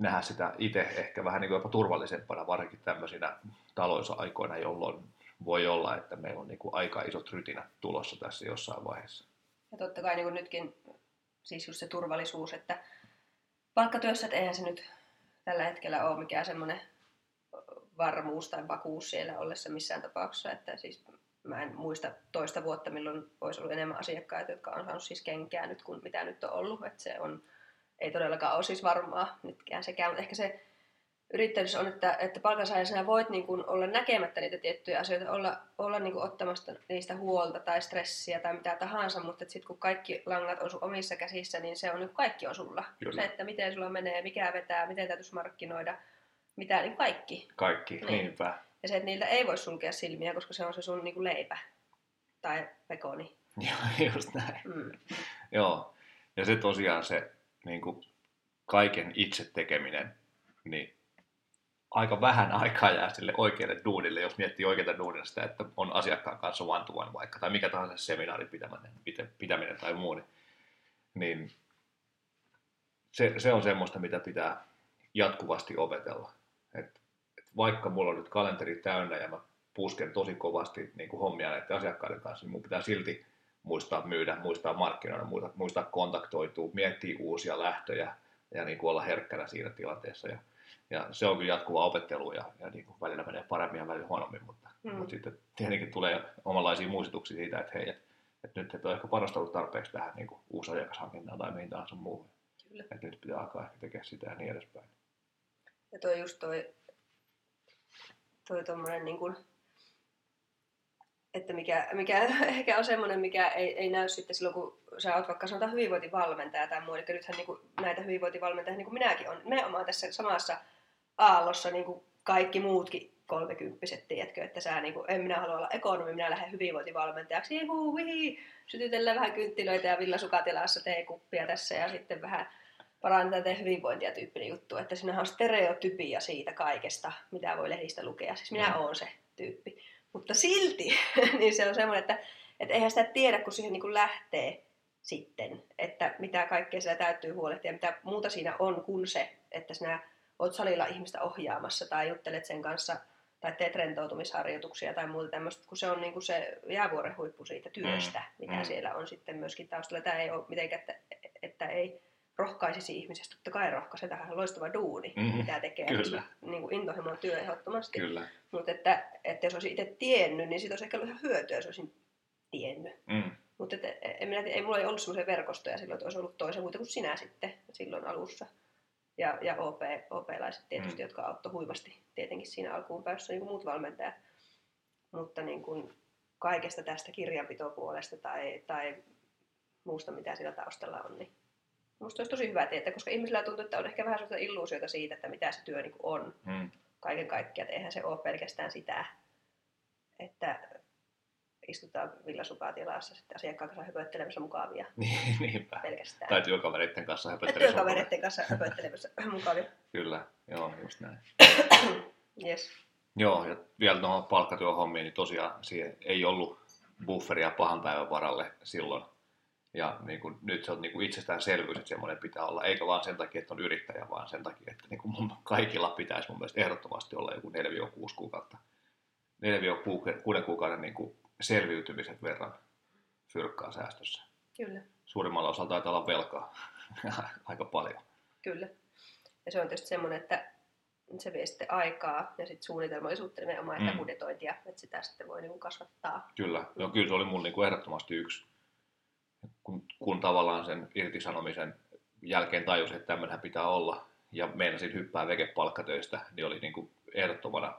nähdä sitä itse ehkä vähän niin kuin jopa turvallisempana, varsinkin tämmöisinä taloissa aikoina, jolloin voi olla, että meillä on niin kuin aika isot rytinät tulossa tässä jossain vaiheessa. Ja totta kai niin kuin nytkin siis just se turvallisuus, että palkkatyössä, että eihän se nyt tällä hetkellä ole mikään semmoinen varmuus tai vakuus siellä ollessa missään tapauksessa, että siis mä en muista toista vuotta, milloin olisi ollut enemmän asiakkaita, jotka on saanut siis kenkää nyt kuin mitä nyt on ollut, että se on, ei todellakaan ole siis varmaa nytkään sekään, mutta ehkä se yrittäjyys on, että, että palkansaajana voit niin kuin olla näkemättä niitä tiettyjä asioita, olla, olla niin kuin ottamasta niistä huolta tai stressiä tai mitä tahansa, mutta sitten kun kaikki langat on sun omissa käsissä, niin se on niin kaikki on sulla. Kyllä. Se, että miten sulla menee, mikä vetää, miten täytyisi markkinoida, mitä, niin kaikki. Kaikki, niin. niinpä. Ja se, että niiltä ei voi sulkea silmiä, koska se on se sun niin kuin leipä tai pekoni. [LAUGHS] Joo, just näin. Mm. Joo, ja se tosiaan se niin kuin kaiken itse tekeminen, niin aika vähän aikaa jää sille oikealle duunille, jos miettii oikeaa duunilla sitä, että on asiakkaan kanssa one to one vaikka, tai mikä tahansa seminaarin pitäminen, pitä- pitäminen tai muu, niin, niin se, se on semmoista, mitä pitää jatkuvasti opetella. Et, et vaikka mulla on nyt kalenteri täynnä ja mä pusken tosi kovasti niin kuin hommia näiden asiakkaiden kanssa, niin mun pitää silti muistaa myydä, muistaa markkinoida, muistaa, muistaa kontaktoitua, miettiä uusia lähtöjä ja niin kuin olla herkkänä siinä tilanteessa. Ja, ja se on kyllä jatkuvaa opettelua ja, ja niin kuin välillä menee paremmin ja välillä huonommin, mutta, mm. mutta sitten tietenkin tulee omanlaisia muistutuksia siitä, että hei, että, että nyt et ole ehkä panostanut tarpeeksi tähän niin kuin uusi asiakashankintaan tai mihin tahansa muuhun. Kyllä. Että nyt pitää alkaa ehkä tekemään sitä ja niin edespäin. Ja toi just toi, toi tommonen niin kuin, että mikä, mikä [LAUGHS] ehkä on semmoinen, mikä ei, ei näy sitten silloin, kun sä oot vaikka sanotaan hyvinvointivalmentaja tai muu. Eli nythän niin kuin näitä hyvinvointivalmentajia, niin kuin minäkin on, me omaan tässä samassa aallossa niin kuin kaikki muutkin kolmekymppiset, tiedätkö, että sä niin kuin, en minä halua olla ekonomi, minä lähden hyvinvointivalmentajaksi, Juhu, vihi, sytytellään vähän kynttilöitä ja villasukatilassa teekuppia tässä ja sitten vähän parannetaan tätä hyvinvointia tyyppinen juttu, että siinä on stereotypia siitä kaikesta, mitä voi lehdistä lukea. Siis minä mm. olen se tyyppi. Mutta silti, [LAUGHS] niin se on semmoinen, että, että eihän sitä tiedä, kun siihen niin kuin lähtee sitten, että mitä kaikkea siellä täytyy huolehtia, mitä muuta siinä on kuin se, että sinä oot salilla ihmistä ohjaamassa tai juttelet sen kanssa tai teet rentoutumisharjoituksia tai muuta tämmöistä, kun se on niin kuin se jäävuoren huippu siitä työstä, mm. mitä mm. siellä on sitten myöskin taustalla. Tämä ei ole mitenkään, että, että ei rohkaisisi ihmisestä. Totta kai rohkaise, tähän on loistava duuni, mm-hmm. mitä tekee. Kyllä. Niin kuin intohimon työ ehdottomasti. Kyllä. Mutta että, että jos olisi itse tiennyt, niin siitä olisi ehkä ollut ihan hyötyä, jos olisin tiennyt. Mm. Mutta en minä, ei mulla ei ollut semmoisia verkostoja silloin, että olisi ollut toisen muuta kuin sinä sitten silloin alussa. Ja, ja OP, OP-laiset tietysti, mm. jotka auttoi huimasti tietenkin siinä alkuun päässä, niin kuin muut valmentajat. Mutta niin kuin kaikesta tästä kirjanpitopuolesta tai, tai muusta, mitä siellä taustalla on, niin Minusta olisi tosi hyvä tietää, koska ihmisillä tuntuu, että on ehkä vähän sellaista illuusiota siitä, että mitä se työ niin on hmm. kaiken kaikkiaan. Eihän se ole pelkästään sitä, että istutaan villasukatilassa sitten asiakkaan kanssa höpöttelemässä mukavia. [LAUGHS] Niin, niinpä. Pelkästään. Tai työkavereiden kanssa höpöttelemässä Työkavereiden kanssa höpöttelemässä mukavia. Kyllä, joo, just näin. [COUGHS] yes. Joo, ja vielä tuohon palkkatyöhommiin, niin tosiaan siihen ei ollut bufferia pahan päivän varalle silloin ja niin kuin, nyt se on niin kuin itsestäänselvyys, että semmoinen pitää olla, eikä vaan sen takia, että on yrittäjä, vaan sen takia, että niin kuin mun [LAUGHS] kaikilla pitäisi mun mielestä ehdottomasti olla joku 4-6 kuukautta, 4-6 kuukauden niin kuin selviytymisen verran fyrkkaa säästössä. Kyllä. Suurimmalla osalla taitaa olla velkaa [LAUGHS] aika paljon. Kyllä. Ja se on tietysti semmoinen, että se vie sitten aikaa ja sitten suunnitelmallisuutta nimenomaan, että mm. budjetointia, että sitä sitten voi niin kasvattaa. Kyllä, Joo, kyllä se oli mun niin kuin ehdottomasti yksi kun, kun tavallaan sen irtisanomisen jälkeen tajusin, että tämmöinen pitää olla, ja meinasin hyppää vekepalkkatöistä, niin oli niin kuin ehdottomana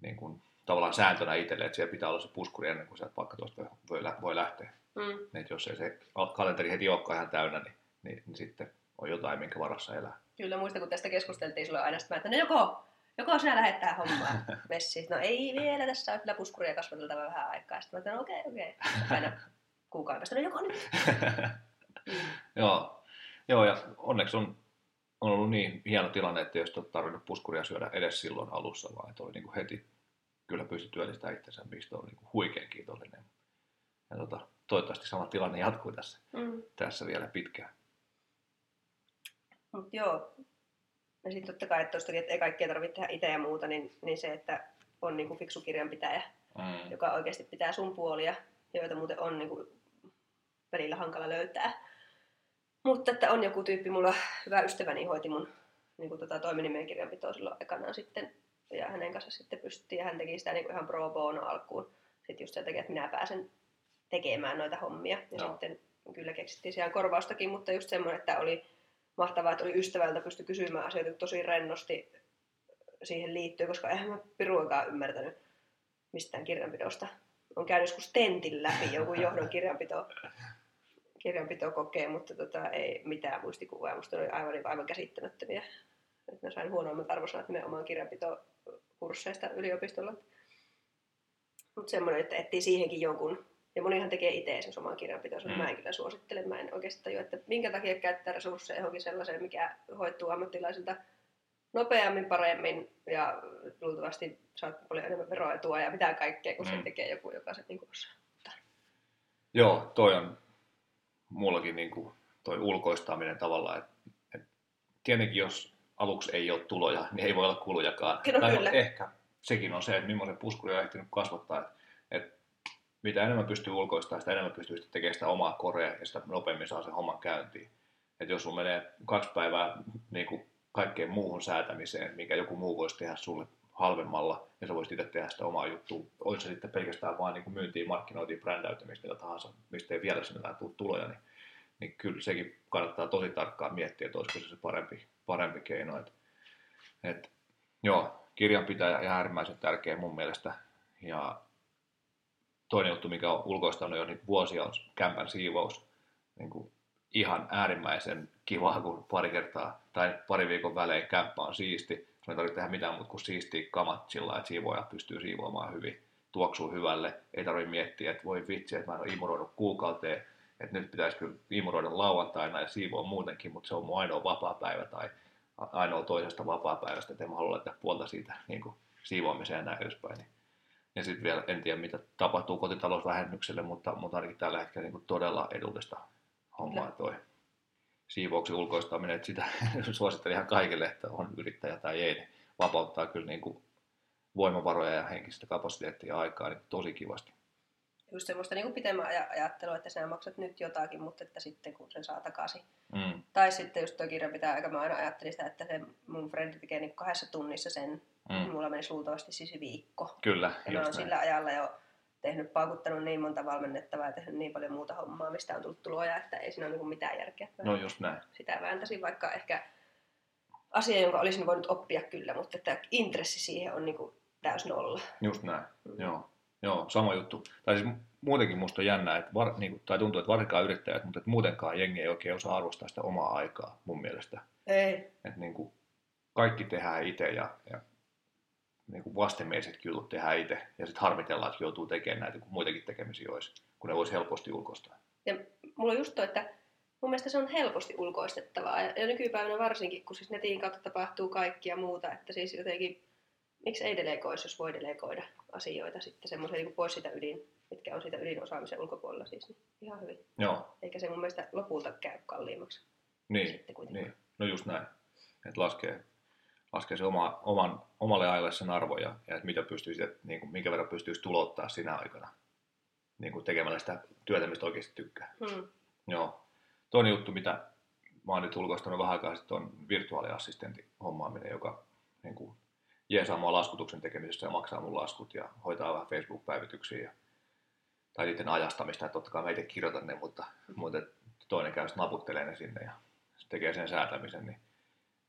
niin kuin, tavallaan sääntönä itselle, että siellä pitää olla se puskuri ennen kuin sieltä palkkatoista voi, voi lähteä. Mm. Että jos ei se kalenteri heti olekaan ihan täynnä, niin, niin, niin sitten on jotain, minkä varassa elää. Kyllä, muista kun tästä keskusteltiin silloin aina, että no joko, joko sinä lähettää hommaa [LAUGHS] messiin. No ei vielä, tässä on kyllä puskuria kasvateltava vähän aikaa. Sitten mä no okei, okay, okei. Okay kuukauden päästä, no joko nyt. [LAUGHS] Joo. Joo, ja onneksi on, on ollut niin hieno tilanne, että ei olisi tarvinnut puskuria syödä edes silloin alussa, vaan että oli niin kuin heti kyllä pystyi työllistämään itsensä, mistä on niin huikean kiitollinen. Ja tota, toivottavasti sama tilanne jatkuu tässä, mm. tässä vielä pitkään. Mut joo. Ja sitten totta kai, että, tostakin, että ei kaikkea tarvitse tehdä itse ja muuta, niin, niin se, että on niin kuin fiksu kirjanpitäjä, mm. joka oikeasti pitää sun puolia, joita muuten on niin kuin välillä hankala löytää. Mutta että on joku tyyppi, mulla hyvä ystäväni hoiti mun niin kuin tota, toiminimen kirjanpitoa silloin aikanaan sitten, ja hänen kanssa sitten pystyttiin, ja hän teki sitä niin kuin ihan pro bono alkuun. Sitten just sen takia, että minä pääsen tekemään noita hommia. Ja no. sitten kyllä keksittiin siellä korvaustakin, mutta just semmoinen, että oli mahtavaa, että oli ystävältä pysty kysymään asioita tosi rennosti siihen liittyen, koska eihän mä piruakaan ymmärtänyt mistään kirjanpidosta. On käynyt joskus tentin läpi joku [LAUGHS] johdon kirjanpito kirjanpito kokee, mutta tota, ei mitään muistikuvaa. Musta oli aivan, aivan käsittämättömiä. Että mä sain huonoimmat arvosanat nimenomaan kirjanpitokursseista yliopistolla. Mutta semmoinen, että etsii siihenkin jonkun. Ja monihan tekee itse sen oman kirjanpitonsa. Mm. Mä en kyllä suosittele. Mä en oikeasti tajua, että minkä takia käyttää resursseja johonkin sellaiseen, mikä hoituu ammattilaisilta nopeammin, paremmin ja luultavasti saat paljon enemmän veroetua ja mitä kaikkea, kun mm. se tekee joku, joka se niin osaa. Joo, toi on mullakin niin kuin toi ulkoistaminen tavallaan, että et tietenkin jos aluksi ei ole tuloja, niin ei voi olla kulujakaan. Kyllä, tai kyllä. ehkä sekin on se, että millaisen puskuri on ehtinyt kasvattaa. Että, että mitä enemmän pystyy ulkoistamaan, sitä enemmän pystyy sitten tekemään sitä omaa korea ja sitä nopeammin saa sen homman käyntiin. Että jos sulla menee kaksi päivää niin kuin kaikkeen muuhun säätämiseen, mikä joku muu voisi tehdä sulle halvemmalla, ja sä voisit itse tehdä sitä omaa juttua. Olisi se sitten pelkästään vaan niin kuin myyntiin, markkinointiin, brändäytymistä, mitä tahansa, mistä ei vielä sinne tule tuloja, niin, niin kyllä sekin kannattaa tosi tarkkaan miettiä, että olisiko se se parempi, parempi keino. Et, et, joo, kirjanpitäjä ihan äärimmäisen tärkeä mun mielestä. Ja toinen juttu, mikä on ulkoistanut jo niitä vuosia, on kämpän siivous. Niin kuin ihan äärimmäisen kiva, kun pari kertaa tai pari viikon välein kämppä on siisti. Sun ei tarvitse tehdä mitään muuta kuin siistiä kamat sillä että siivoja pystyy siivoamaan hyvin, tuoksuu hyvälle. Ei tarvitse miettiä, että voi vitsi, että mä en ole imuroinut kuukauteen, että nyt pitäisi kyllä imuroida lauantaina ja siivoa muutenkin, mutta se on mun ainoa vapaa päivä tai ainoa toisesta vapaa päivästä, että en mä halua laittaa puolta siitä niin kuin siivoamiseen ja näin edespäin. Ja sitten vielä en tiedä, mitä tapahtuu kotitalousvähennykselle, mutta, mutta ainakin tällä hetkellä niin kuin todella edullista hommaa toi siivouksen ulkoistaminen, että sitä [LAUGHS] suosittelen ihan kaikille, että on yrittäjä tai ei, niin vapauttaa kyllä niin kuin voimavaroja ja henkistä kapasiteettia ja aikaa niin tosi kivasti. Just semmoista niin pitemmän aj- ajattelua, että sinä maksat nyt jotakin, mutta että sitten kun sen saa takaisin. Mm, Tai sitten just tuo kirja pitää aika, mä aina ajattelin sitä, että se mun frendi tekee niin kahdessa tunnissa sen. mm, Mulla meni luultavasti siis viikko. kyllä, Ja mä oon sillä ajalla jo tehnyt, paukuttanut niin monta valmennettavaa ja tehnyt niin paljon muuta hommaa, mistä on tullut tuloja, että ei siinä ole niin mitään järkeä. No just näin. Sitä vääntäisin vaikka ehkä asia, jonka olisin voinut oppia kyllä, mutta että intressi siihen on niin kuin täys nolla. Just näin. Mm. Joo. Joo, sama juttu. Tai siis muutenkin musta on jännää, että var, niin kuin, tai tuntuu, että varsinkaan yrittäjät, mutta että muutenkaan jengi ei oikein osaa arvostaa sitä omaa aikaa mun mielestä. Ei. Että niin kuin, kaikki tehdään itse ja, ja niin kuin vastenmielisetkin jutut tehdään itse. Ja sitten harmitellaan, että joutuu tekemään näitä, kun muitakin tekemisiä olisi, kun ne voisi helposti ulkoistaa. Mulla on just toi, että mun mielestä se on helposti ulkoistettavaa. Ja, ja nykypäivänä varsinkin, kun siis netin kautta tapahtuu kaikkia muuta, että siis jotenkin, miksi ei delegoisi, jos voi delegoida asioita sitten semmoisia niin pois sitä ydin, mitkä on siitä ydinosaamisen ulkopuolella siis, niin ihan hyvin. Joo, Eikä se mun mielestä lopulta käy kalliimmaksi niin, niin. No just näin. Että laskee, laskee se oma, oman, omalle ajalle sen arvo ja, ja että mitä pystyy sitten, niin kuin, minkä verran pystyisi tulottaa sinä aikana niin kuin tekemällä sitä työtä, mistä oikeasti tykkää. Hmm. Joo. Toinen juttu, mitä mä oon nyt ulkoistanut vähän aikaa sitten, on virtuaaliassistentin hommaaminen, joka niin kuin, jeesaa mua laskutuksen tekemisessä ja maksaa mun laskut ja hoitaa vähän Facebook-päivityksiä ja, tai niiden ajastamista. Että totta kai mä itse kirjoitan ne, mutta, mutta toinen käy sitten naputtelee ne sinne ja tekee sen säätämisen, niin,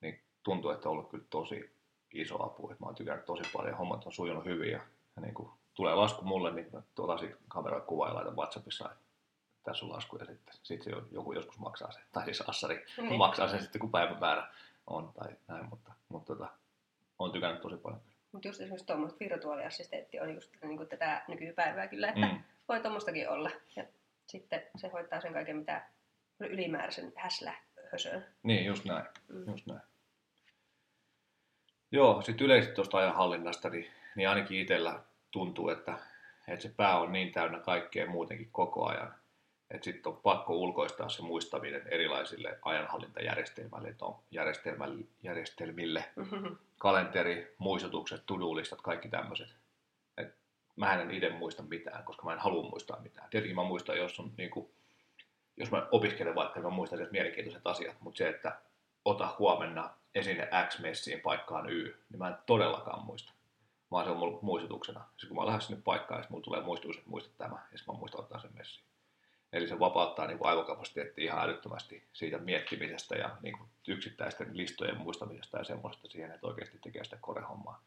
niin tuntuu, että on ollut kyllä tosi iso apu. Että mä oon tykännyt tosi paljon, hommat on sujunut hyvin ja, ja niin kuin, tulee lasku mulle, niin mä otan siitä kameran kuvaa ja laitan Whatsappissa, että tässä on lasku ja sitten sit se joku joskus maksaa sen, tai siis Assari Niin. maksaa sen sitten kun päivämäärä on tai näin, mutta, mutta tota, on tykännyt tosi paljon. Mutta just esimerkiksi tuommoista virtuaaliassistentti on just niin kuin tätä nykypäivää kyllä, että Mm, voi tuommoistakin olla. Ja sitten se hoitaa sen kaiken, mitä ylimääräisen häslä hösön. niin, just näin, Mm. just näin. Joo, sitten yleisesti tuosta ajanhallinnasta, niin, niin ainakin itsellä tuntuu, että, että se pää on niin täynnä kaikkea muutenkin koko ajan, että sitten on pakko ulkoistaa se muistaminen erilaisille ajanhallintajärjestelmille, että on järjestelmille, kalenteri, muistutukset, to-do-listat, kaikki tämmöiset. Et mä en itse muista mitään, koska mä en halua muistaa mitään. Tietenkin mä muistan, jos, on, niin kuin, jos mä opiskelen vaikka, niin mä muistan edes mielenkiintoiset asiat, mutta se, että ota huomenna esine X messiin paikkaan Y, niin mä en todellakaan muista. Vaan se on mulla muistutuksena. Siis kun mä lähden sinne paikkaan, niin mulla tulee muistutus, että muista tämä, ja sitten mä muistan ottaa sen messiin. Eli se vapauttaa niin kuin aivokapasiteettia ihan älyttömästi siitä miettimisestä ja niin kuin yksittäisten listojen muistamisesta ja semmoista siihen, että oikeasti tekee sitä korehommaa.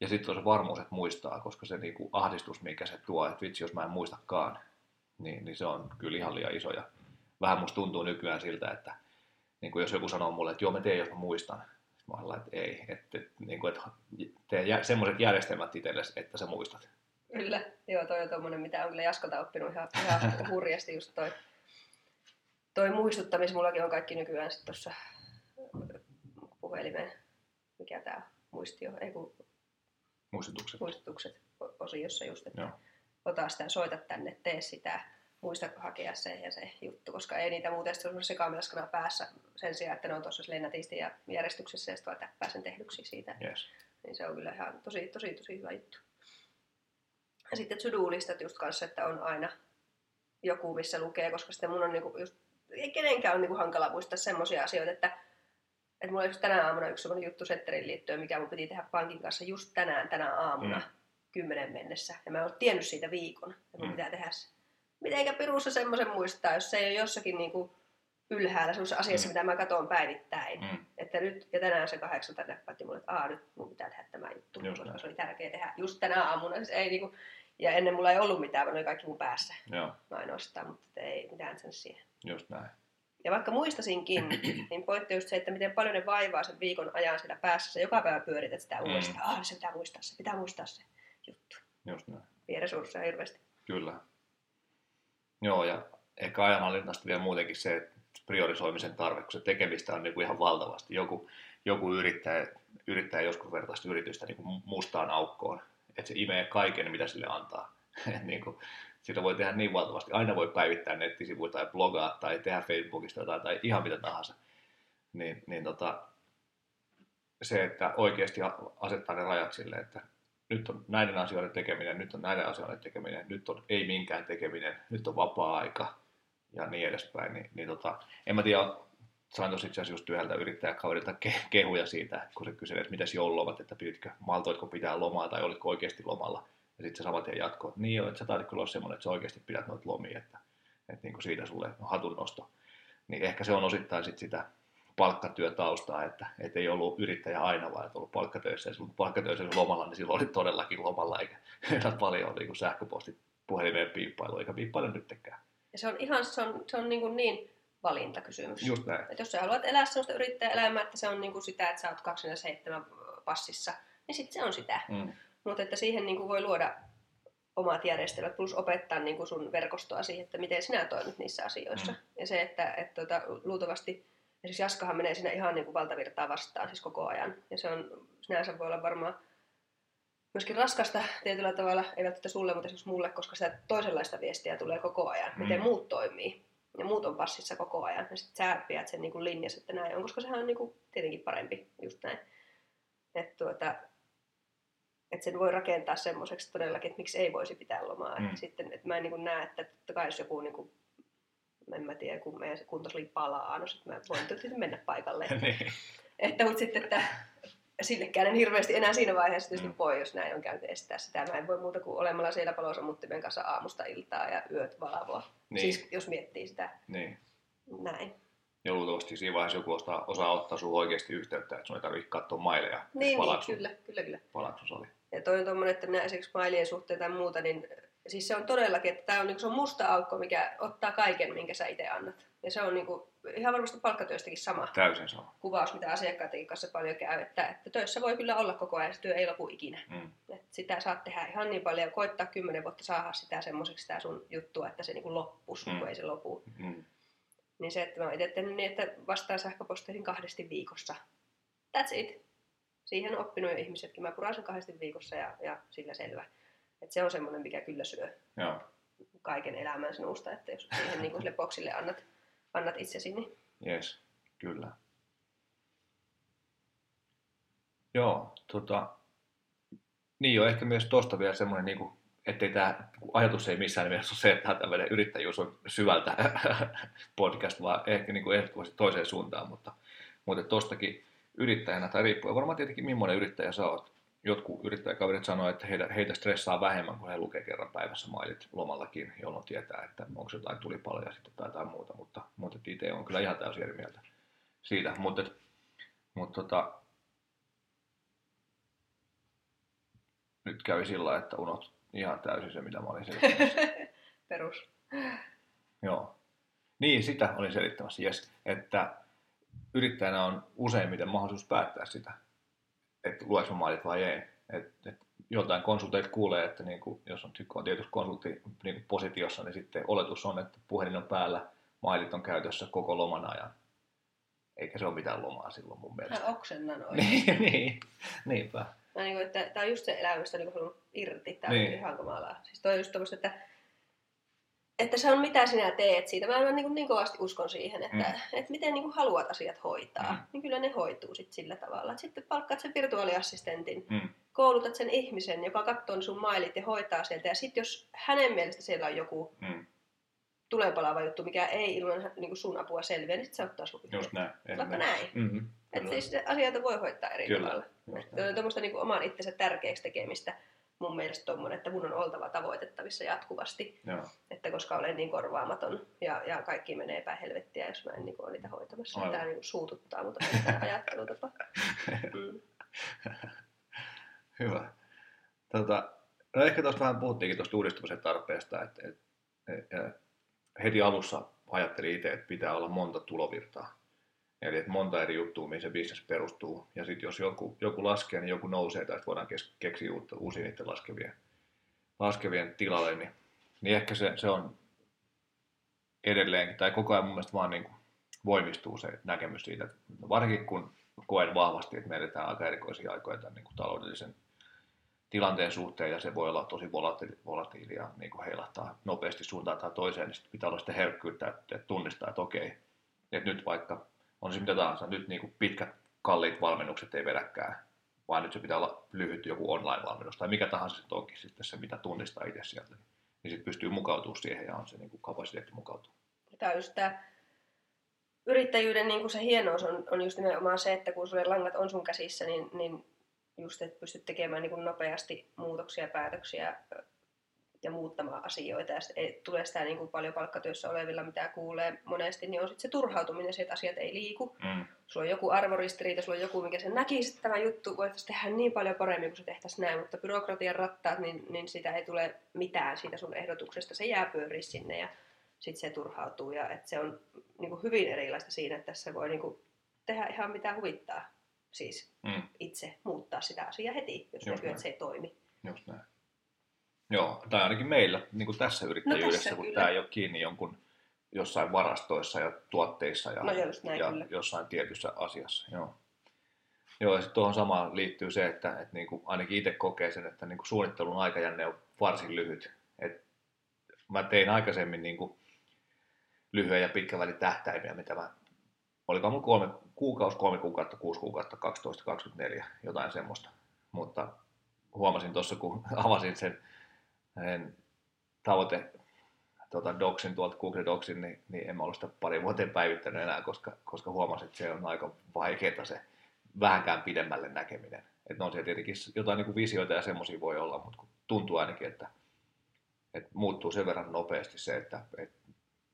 Ja sitten on se varmuus, että muistaa, koska se niin kuin ahdistus, mikä se tuo, että vitsi, jos mä en muistakaan, niin, niin se on kyllä ihan liian iso. Ja vähän musta tuntuu nykyään siltä, että niin kuin jos joku sanoo mulle, että joo, mä teen, jos mä muistan. Sitten mä olen, että ei, että, niin kuin, että tee jä, semmoiset järjestelmät itsellesi, että sä muistat. Kyllä, joo, toi on tommonen, mitä on kyllä Jaskolta oppinut ihan, ihan [LAUGHS] hurjasti just toi, toi muistuttamis. Mullakin on kaikki nykyään sit tossa puhelimen, mikä tää on, muistio, ei kun Muistutukset. muistutukset osiossa just, että Joo. ota sitä, soita tänne, tee sitä, muista hakea se ja se juttu, koska ei niitä muuten sitten sekamelskana päässä sen sijaan, että ne on tuossa silleen nätisti ja järjestyksessä ja sitten vaan täppää sen tehdyksi siitä. Yes. Niin se on kyllä ihan tosi, tosi, tosi hyvä juttu. Ja sitten to-do-listat just kanssa, että on aina joku, missä lukee, koska sitten mun on niinku just, ei kenenkään on niinku hankala muistaa semmoisia asioita, että, että mulla oli just tänä aamuna yksi semmoinen juttu setteriin liittyen, mikä mun piti tehdä pankin kanssa just tänään, tänä aamuna, mm. kymmenen mennessä. Ja mä en ole tiennyt siitä viikon, että mun Mm. pitää tehdä se. Mitenkä pirussa semmoisen muistaa, jos se ei ole jossakin niinku ylhäällä semmoisessa asiassa, Mm. mitä mä katson päivittäin. Mm. Että nyt, ja tänään se kahdeksalta näppätti mulle, että Aa, nyt mun pitää tehdä tämä juttu, Just koska näin. se oli tärkeä tehdä just tänä aamuna. Siis ei niinku, ja ennen mulla ei ollut mitään, vaan oli kaikki mun päässä Joo, ainoastaan, mutta ei mitään sen siihen. just näin. Ja vaikka muistasinkin, [CLEARS THROAT] niin pointti just se, että miten paljon ne vaivaa sen viikon ajan siellä päässä. Sä joka päivä pyörität sitä Mm. uudestaan. Ah, se pitää muistaa se, pitää muistaa se juttu. Just näin. Vie resursseja hirveästi. Kyllä. Joo, ja ehkä ajanhallinnasta vielä muutenkin se, että priorisoimisen tarve, kun se tekemistä on niin kuin ihan valtavasti. Joku, joku yrittää, yrittää joskus vertaa sitä yritystä niin kuin mustaan aukkoon, että se imee kaiken, mitä sille antaa. [LAUGHS] Niin kuin, sitä voi tehdä niin valtavasti. Aina voi päivittää nettisivuja tai blogaa tai tehdä Facebookista jotain tai ihan mitä tahansa. Niin, niin tota, se, että oikeasti asettaa ne rajat sille, että nyt on näiden asioiden tekeminen, nyt on näiden asioiden tekeminen, nyt on ei minkään tekeminen, nyt on vapaa-aika ja niin edespäin. Niin, niin tota, en mä tiedä, sain tuossa itse asiassa just yhdeltä ke- kehuja siitä, kun se kyseli, että mitäs joululomat, että piditkö, maltoitko pitää lomaa tai olitko oikeasti lomalla. Ja sitten se saman tien jatkoi, että niin joo, että sä taitit kyllä olla semmoinen, että sä oikeasti pidät noita lomia, että, että niin kuin siitä sulle hatun nosto. Niin ehkä se on osittain sit sitä palkkatyötaustaa, että et ei ollut yrittäjä aina, vaan että ollut palkkatöissä. Ja silloin palkkatöissä lomalla, niin silloin oli todellakin lomalla, eikä paljon niin sähköpostit puhelimeen piippailu, eikä piippaile nyttekään. Ja se on ihan, se on, se on niin, kuin niin valintakysymys. Just näin. Et jos sä haluat elää sellaista yrittäjäelämää, että se on niin kuin sitä, että sä oot 27 passissa, niin sitten se on sitä. Mm. Mutta että siihen niin kuin voi luoda omat järjestelmät, plus opettaa niin kuin sun verkostoa siihen, että miten sinä toimit niissä asioissa. Mm. Ja se, että et, tota, luultavasti, esimerkiksi Jaskahan menee siinä ihan niin kuin valtavirtaa vastaan siis koko ajan. Ja se on, sinänsä voi olla varmaan myöskin raskasta tietyllä tavalla, ei välttämättä sulle, mutta esimerkiksi mulle, koska sitä toisenlaista viestiä tulee koko ajan, Mm. miten muut toimii. Ja muut on passissa koko ajan. Ja sitten sä pidät sen niin linjassa, että näin on, koska sehän on niin kuin tietenkin parempi just näin. Että tuota, että sen voi rakentaa semmoiseksi todellakin, että miksi ei voisi pitää lomaa. Mm. Mm. Sitten, että mä en niin näe, että totta kai jos joku, niin kuin, en mä tiedä, kun meidän se kuntosali palaa, no sitten mä voin tietysti mennä paikalle. [LAUGHS] niin. että, mutta sitten, että sillekään en hirveästi enää siinä vaiheessa tietysti Mm. voi, jos näin on käynyt estää sitä. Mä en voi muuta kuin olemalla siellä palosamuttimen kanssa aamusta iltaa ja yöt valvoa. Niin. Siis jos miettii sitä niin. näin. Ja luultavasti siinä vaiheessa joku osaa, osaa ottaa sun oikeasti yhteyttä, että sun ei tarvitse katsoa maileja, Niin, niin kyllä, kyllä, kyllä. palaako sun sali. Ja toi on tommonen, että nämä esimerkiksi mailien suhteen tai muuta, niin siis se on todellakin, että tämä on, niin se on musta aukko, mikä ottaa kaiken, minkä sä itse annat. Ja se on niin kuin, ihan varmasti palkkatyöstäkin sama Täysin sama. kuvaus, mitä asiakkaidenkin kanssa paljon käy, että, että töissä voi kyllä olla koko ajan, se työ ei lopu ikinä. Mm. Et sitä saat tehdä ihan niin paljon, koittaa kymmenen vuotta saada sitä semmoiseksi sitä sun juttua, että se niin kuin loppus, Mm. kun ei se lopu. Mm. Niin se, että mä oon itse tehnyt niin, että vastaan sähköposteihin kahdesti viikossa. That's it. Siihen on oppinut jo ihmisetkin. Mä puran sen kahdesti viikossa ja, ja sillä selvä. Et se on semmoinen, mikä kyllä syö Joo, kaiken elämän sinusta, että jos siihen niin kuin sille boksille annat, annat itsesi, niin yes, kyllä. Joo, tota, niin jo ehkä myös tosta vielä semmoinen, niin ettei tämä ajatus ei missään nimessä ole se, että tämmöinen yrittäjyys on syvältä [LAUGHS] podcast, vaan ehkä niin kuin ehdottomasti toiseen suuntaan, mutta, mutta yrittäjänä tai riippuen varmaan tietenkin millainen yrittäjä sä oot. Jotkut yrittäjäkaverit sanoo, että heitä, heitä stressaa vähemmän, kun he lukee kerran päivässä mailit lomallakin, jolloin tietää, että onko jotain tulipaloja sitten tai jotain muuta, mutta, mutta itse on kyllä ihan täysin eri mieltä siitä. Mutta, mutta tota, nyt kävi sillä että unoht ihan täysin se, mitä mä olin selittämässä. [LAUGHS] perus. Joo. Niin, sitä olin selittämässä, jes. Että yrittäjänä on useimmiten mahdollisuus päättää sitä, että lueks mä maalit vai ei. Et, et jotain konsulteita kuulee, että niinku, jos on, on tietysti konsultti niinku positiossa, niin sitten oletus on, että puhelin on päällä, mailit on käytössä koko loman ajan. Eikä se ole mitään lomaa silloin mun mielestä. Mä oksennan [LAUGHS] noin. niin, niin, niinpä. Mä niin kuin, että tää on just se elämä, mistä niin halunnut irti. Tää Niin. on ihan kamalaa. Siis toi on just tommoista, että että se on mitä sinä teet siitä. Mä niin, niin kovasti uskon siihen, että, Mm. että miten niin kuin haluat asiat hoitaa, Mm. niin kyllä ne hoituu sit sillä tavalla. Sitten palkkaat sen virtuaaliassistentin, Mm. koulutat sen ihmisen, joka katsoo sun mailit ja hoitaa sieltä. Ja sitten jos hänen mielestä siellä on joku Mm. tulenpalava juttu, mikä ei ilman niin kuin sun apua selviä, niin sitten se ottaa sun Just näin. Vaikka näin. Mm-hmm. Että siis se asioita voi hoitaa eri Kyllä. tavalla. Tuommoista niin oman itsensä tärkeäksi tekemistä mun mielestä tommonen, että mun on oltava tavoitettavissa jatkuvasti, Joo. että koska olen niin korvaamaton ja, ja kaikki menee päin helvettiä, jos mä en niin ole niitä hoitamassa. Aivan. Tämä niin suututtaa, mutta tämä [LAUGHS] ajattelutapa. Mm. [LAUGHS] Hyvä. Tota, no ehkä tuosta vähän puhuttiinkin tuosta uudistumisen tarpeesta, että, että, että heti alussa ajattelin itse, että pitää olla monta tulovirtaa. Eli että monta eri juttua, mihin se bisnes perustuu. Ja sitten jos joku, joku laskee, niin joku nousee, tai voidaan kes- keksiä uutta, uusia niiden laskevien, laskevien tilalle, niin, niin ehkä se, se on edelleenkin, tai koko ajan mun mielestä vaan niin kuin voimistuu se näkemys siitä, että varsinkin kun koen vahvasti, että me eletään aika erikoisia aikoja tämän niin kuin taloudellisen tilanteen suhteen, ja se voi olla tosi volati- volatiili niin kuin heilahtaa nopeasti suuntaan tai toiseen, niin sitten pitää olla sitä herkkyyttä, että, tunnistaa, että okei, että nyt vaikka se mitä tahansa, nyt niin kuin pitkät kalliit valmennukset ei vedäkään, vaan nyt se pitää olla lyhyt joku online-valmennus tai mikä tahansa sitten onkin sitten se, mitä tunnistaa itse sieltä, niin sitten pystyy mukautumaan siihen ja on se niin kuin kapasiteetti mukautua. Tämä on just tämä yrittäjyyden niin kuin se hienous on, on just nimenomaan se, että kun sulle langat on sun käsissä, niin, niin just, että pystyt tekemään niin kuin nopeasti muutoksia, päätöksiä ja muuttamaan asioita. Ja ei tule sitä niin kuin paljon palkkatyössä olevilla, mitä kuulee monesti, niin on sitten se turhautuminen, se, että asiat ei liiku. Mm. Sulla on joku arvoristiriita, sulla on joku, mikä sen näkisi, että tämä juttu voitaisiin tehdä niin paljon paremmin kuin se tehtäisiin näin, mutta byrokratian rattaat, niin, niin sitä ei tule mitään siitä sun ehdotuksesta. Se jää pyöriä sinne ja sitten se turhautuu. Ja et se on niin kuin hyvin erilaista siinä, että tässä voi niin kuin tehdä ihan mitä huvittaa. Siis Mm. itse muuttaa sitä asiaa heti, jos Just näkyy, näin. että se ei toimi. Just näin. Joo, tai ainakin meillä niin kuin tässä yrittäjyydessä, tässä kun kyllä. tämä ei ole kiinni jonkun jossain varastoissa ja tuotteissa ja, No just näin ja kyllä. jossain tietyssä asiassa. Joo, Joo ja sitten tuohon samaan liittyy se, että, että niin kuin ainakin itse kokee sen, että niin kuin suunnittelun aikajänne on varsin lyhyt. Et mä tein aikaisemmin niin kuin lyhyen ja pitkän välin tähtäimiä, mitä mä, oliko mun kolme kuukausi, kolme kuukautta, kuusi kuukautta, 12, 24, jotain semmoista. Mutta huomasin tuossa, kun [LAUGHS] avasin sen hänen tavoite tuota, Docsin tuolta Google Docsin, niin, niin en mä ollut sitä pari vuoteen päivittänyt enää, koska, koska huomasin, että se on aika vaikeaa se vähänkään pidemmälle näkeminen. Että on siellä tietenkin jotain niin kuin visioita ja semmoisia voi olla, mutta kun tuntuu ainakin, että, että muuttuu sen verran nopeasti se, että, että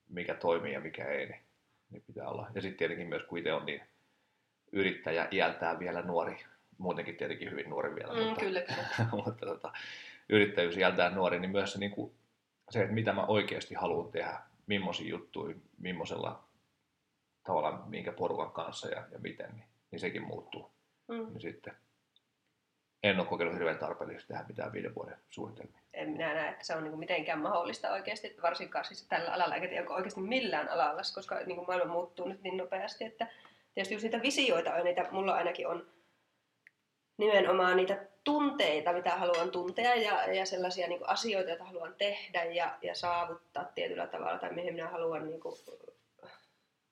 mikä toimii ja mikä ei, niin, niin pitää olla. Ja sitten tietenkin myös, kun itse on niin yrittäjä iältään vielä nuori, muutenkin tietenkin hyvin nuori vielä, Mm, mutta, kyllä, kyllä. [LAUGHS] mutta tota, yrittäjyys iältään nuori, niin myös se, niin kuin, se, että mitä mä oikeasti haluan tehdä, millaisia juttuja, millaisella tavallaan minkä porukan kanssa ja, ja miten, niin, niin sekin muuttuu. Mm. Niin sitten en ole kokenut hirveän tarpeellista tehdä mitään viiden vuoden suunnitelmia. en minä näe, että se on niin kuin mitenkään mahdollista oikeasti, varsinkaan siis tällä alalla, eikä oikeasti millään alalla, koska niin kuin maailma muuttuu nyt niin nopeasti, että tietysti just niitä visioita on, niitä mulla ainakin on nimenomaan niitä tunteita, mitä haluan tuntea ja, ja sellaisia niin kuin asioita, joita haluan tehdä ja, ja saavuttaa tietyllä tavalla tai mihin minä haluan niin kuin,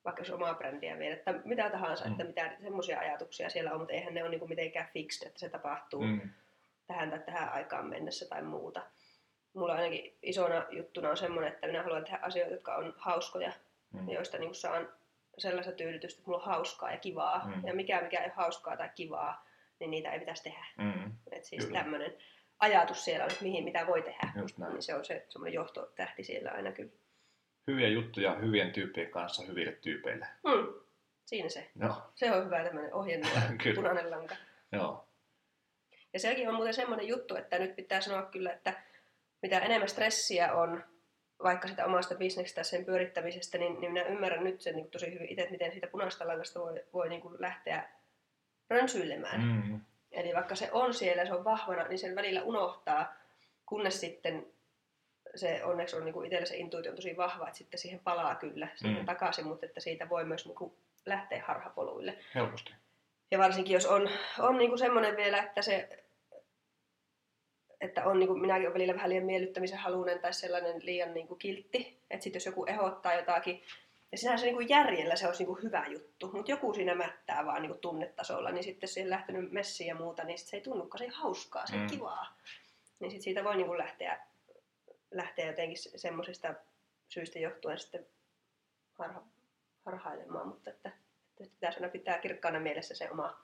vaikka jos omaa brändiä viedä tai mitä tahansa, Mm. että mitä semmoisia ajatuksia siellä on, mutta eihän ne ole niin kuin mitenkään fixed, että se tapahtuu Mm. tähän tai tähän aikaan mennessä tai muuta. Mulla ainakin isona juttuna on semmoinen, että minä haluan tehdä asioita, jotka on hauskoja, Mm. joista niin saan sellaista tyydytystä, että mulla on hauskaa ja kivaa. Mm. Ja mikä mikä ei ole hauskaa tai kivaa, niin niitä ei pitäisi tehdä. Mm. Et siis tämmöinen ajatus siellä on, että mihin, mitä voi tehdä. Just näin. Niin se on se semmoinen johtotähti siellä aina kyllä. Hyviä juttuja hyvien tyyppien kanssa hyville tyypeille. Hmm. Siinä se. Joo, Se on hyvä tämmöinen ohjenuora, [LAUGHS] punainen lanka. joo. Ja sekin on muuten semmoinen juttu, että nyt pitää sanoa kyllä, että mitä enemmän stressiä on, vaikka sitä omasta bisneksestä sen pyörittämisestä, niin, niin minä ymmärrän nyt sen niin tosi hyvin itse, että miten siitä punaista langasta voi, voi niin kuin lähteä rönsyilemään. Mm. Eli vaikka se on siellä, se on vahvana, niin sen välillä unohtaa, kunnes sitten se onneksi on niin itsellä se intuitio on tosi vahva, että sitten siihen palaa kyllä Mm. takaisin, mutta että siitä voi myös niin kuin lähteä harhapoluille. Helposti. Ja varsinkin jos on, on niin kuin semmoinen vielä, että se että on, niin kuin, minäkin olen välillä vähän liian miellyttämisen halunen tai sellainen liian niin kuin, kiltti. Että sitten jos joku ehdottaa jotakin, ja sinänsä niin kuin järjellä se olisi niin kuin hyvä juttu, mutta joku siinä mättää vaan niin kuin tunnetasolla, niin sitten siihen lähtenyt messiin ja muuta, niin sit se ei tunnukaan, se ei hauskaa, se ei Mm. kivaa. Niin sitten siitä voi niin kuin lähteä, lähteä jotenkin se- semmoisista syistä johtuen sitten harha, harhailemaan, mutta että, että pitäisi aina pitää kirkkaana mielessä se oma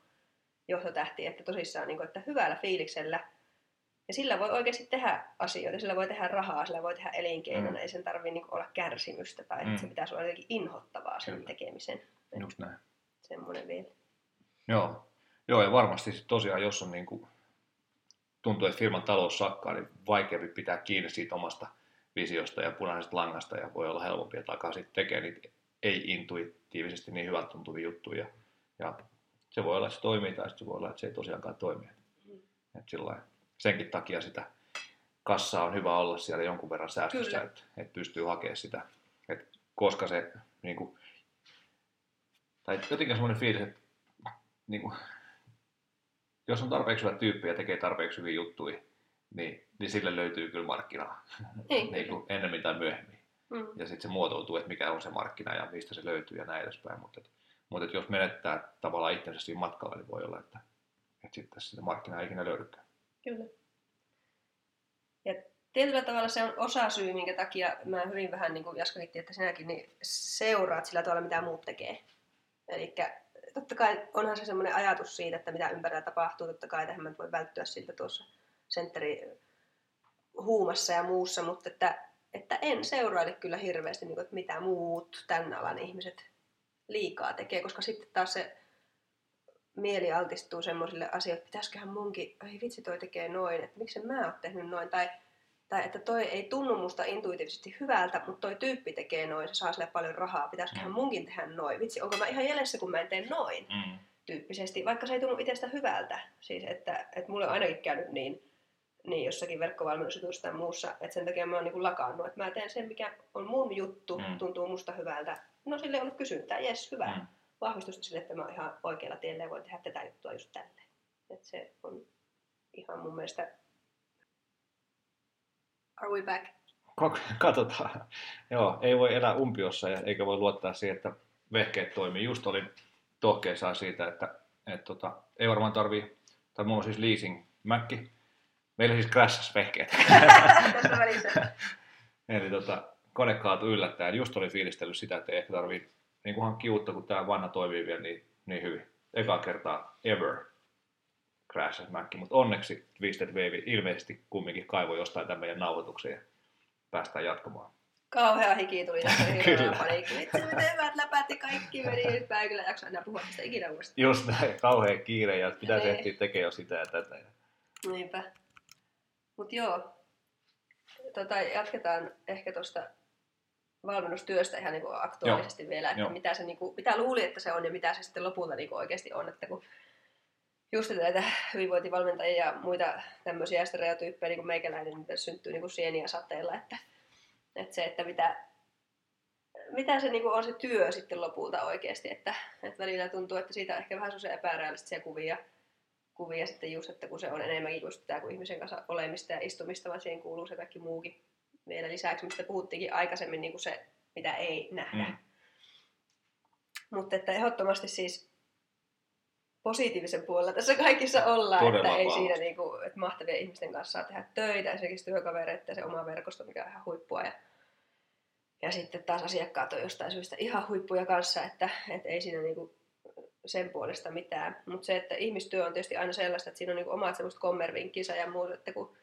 johtotähti, että tosissaan, niin kuin, että hyvällä fiiliksellä ja sillä voi oikeasti tehdä asioita, sillä voi tehdä rahaa, sillä voi tehdä elinkeinona, Mm. ei sen tarvitse niin olla kärsimystä tai Mm. että se pitäisi olla jotenkin inhottavaa sen Kyllä. tekemisen. Just näin. Semmoinen vielä. Joo. Joo, ja varmasti tosiaan, jos on niin kuin, tuntuu, että firman talous sakkaa, niin vaikeampi pitää kiinni siitä omasta visiosta ja punaisesta langasta, ja voi olla helpompi, että alkaa sitten tekemään niitä ei-intuitiivisesti niin hyvältä tuntuvia juttuja. Ja se voi olla, että se toimii, tai se voi olla, että se ei tosiaankaan toimi. Mm. Et sillä lailla- senkin takia sitä kassaa on hyvä olla siellä jonkun verran säästössä, että, että pystyy hakemaan sitä. Et koska se, niin kuin, tai jotenkin semmoinen fiilis, että niin kuin, jos on tarpeeksi hyvä tyyppi ja tekee tarpeeksi hyviä juttuja, niin, niin sille löytyy kyllä markkinaa Niin, [LAUGHS] niin kuin ennemmin tai myöhemmin. Mm. Ja sitten se muotoutuu, että mikä on se markkina ja mistä se löytyy ja näin edespäin. Mutta, et, mutta et jos menettää tavallaan itsensä siinä matkalla, niin voi olla, että, että sitten sitä markkinaa ei ikinä löydykään. Kyllä. Ja tietyllä tavalla se on osa syy, minkä takia mä hyvin vähän, niin kuin Jaskakin että sinäkin, niin seuraat sillä tavalla, mitä muut tekee. Eli totta kai onhan se semmoinen ajatus siitä, että mitä ympärillä tapahtuu. Totta kai tähän mä voi välttyä siltä tuossa sentteri huumassa ja muussa, mutta että, että en seuraile kyllä hirveästi, niin kuin, että mitä muut tämän alan ihmiset liikaa tekee, koska sitten taas se mieli altistuu semmoisille asioille, että pitäisiköhän munkin, ai vitsi toi tekee noin, että miksi mä oon tehnyt noin, tai, tai että toi ei tunnu musta intuitiivisesti hyvältä, mutta toi tyyppi tekee noin, se saa sille paljon rahaa, pitäisiköhän Mm. munkin tehdä noin, vitsi onko mä ihan jäljessä, kun mä en tee noin Mm. tyyppisesti, vaikka se ei tunnu itsestä hyvältä, siis että, että mulle on ainakin käynyt niin, niin jossakin verkkovalmennusjutussa tai muussa, että sen takia mä oon niin lakannut, että mä teen sen, mikä on mun juttu, Mm. tuntuu musta hyvältä, no sille on ollut kysyntää, jes, hyvä, Mm. Vahvistusta sille, että mä oon ihan oikealla tiellä ja voin tehdä tätä juttua just tälleen. Et se on ihan mun mielestä... Are we back? [LAUGHS] Katsotaan. Joo, ei voi elää umpiossa ja eikä voi luottaa siihen, että vehkeet toimii. Just olin tohkeissaan siitä, että, että tota, ei varmaan tarvii, tai mulla on siis leasing Mäkki. Meillä siis crashas vehkeet. Tässä [LAUGHS] välissä. Eli tota, kone kaatui yllättäen. Just olin fiilistellyt sitä, että ei ehkä tarvii niin kuin hankkia uutta, kun tämä vanha toimii vielä niin, niin hyvin. Eka kertaa ever crashas Mäkki, mutta onneksi Twisted Wave ilmeisesti kumminkin kaivoi jostain tämän meidän nauhoituksen ja päästään jatkamaan. Kauhea hiki tuli [LAUGHS] tässä paniikki. Vitsi, miten hyvät läpät ja kaikki meni. Nyt mä en kyllä jaksa enää puhua tästä ikinä uudestaan. Just näin, kauhean kiire ja pitäisi Niin. ehtiä tekemään jo sitä ja tätä. Niinpä. Mut joo, tota, jatketaan ehkä tuosta valmennustyöstä ihan niinku aktuaalisesti vielä, että Joo. mitä, se, niinku, mitä luuli, että se on ja mitä se sitten lopulta niinku oikeasti on. Että kun just näitä hyvinvointivalmentajia ja muita tämmöisiä stereotyyppejä, niin kuin meikäläinen, niin syntyy niinku sieniä sateella, että, että se, että mitä, mitä se niinku on se työ sitten lopulta oikeasti, että, että välillä tuntuu, että siitä on ehkä vähän sellaisia epärealistisia kuvia, kuvia sitten just, että kun se on enemmänkin just tämä kuin ihmisen kanssa olemista ja istumista, vaan siihen kuuluu se kaikki muukin vielä lisäksi, mistä puhuttiinkin aikaisemmin niin kuin se, mitä ei nähdä. Mm. Mutta että ehdottomasti siis positiivisen puolella tässä kaikissa ollaan, Todella että ei vahvasti. siinä niin kuin, että mahtavien ihmisten kanssa saa tehdä töitä, esimerkiksi työkavereita ja se oma verkosto, mikä on ihan huippua. Ja, ja sitten taas asiakkaat on jostain syystä ihan huippuja kanssa, että, että ei siinä niin kuin sen puolesta mitään. Mutta se, että ihmistyö on tietysti aina sellaista, että siinä on niin kuin omat semmoiset kommervinkkinsä ja muut, että kun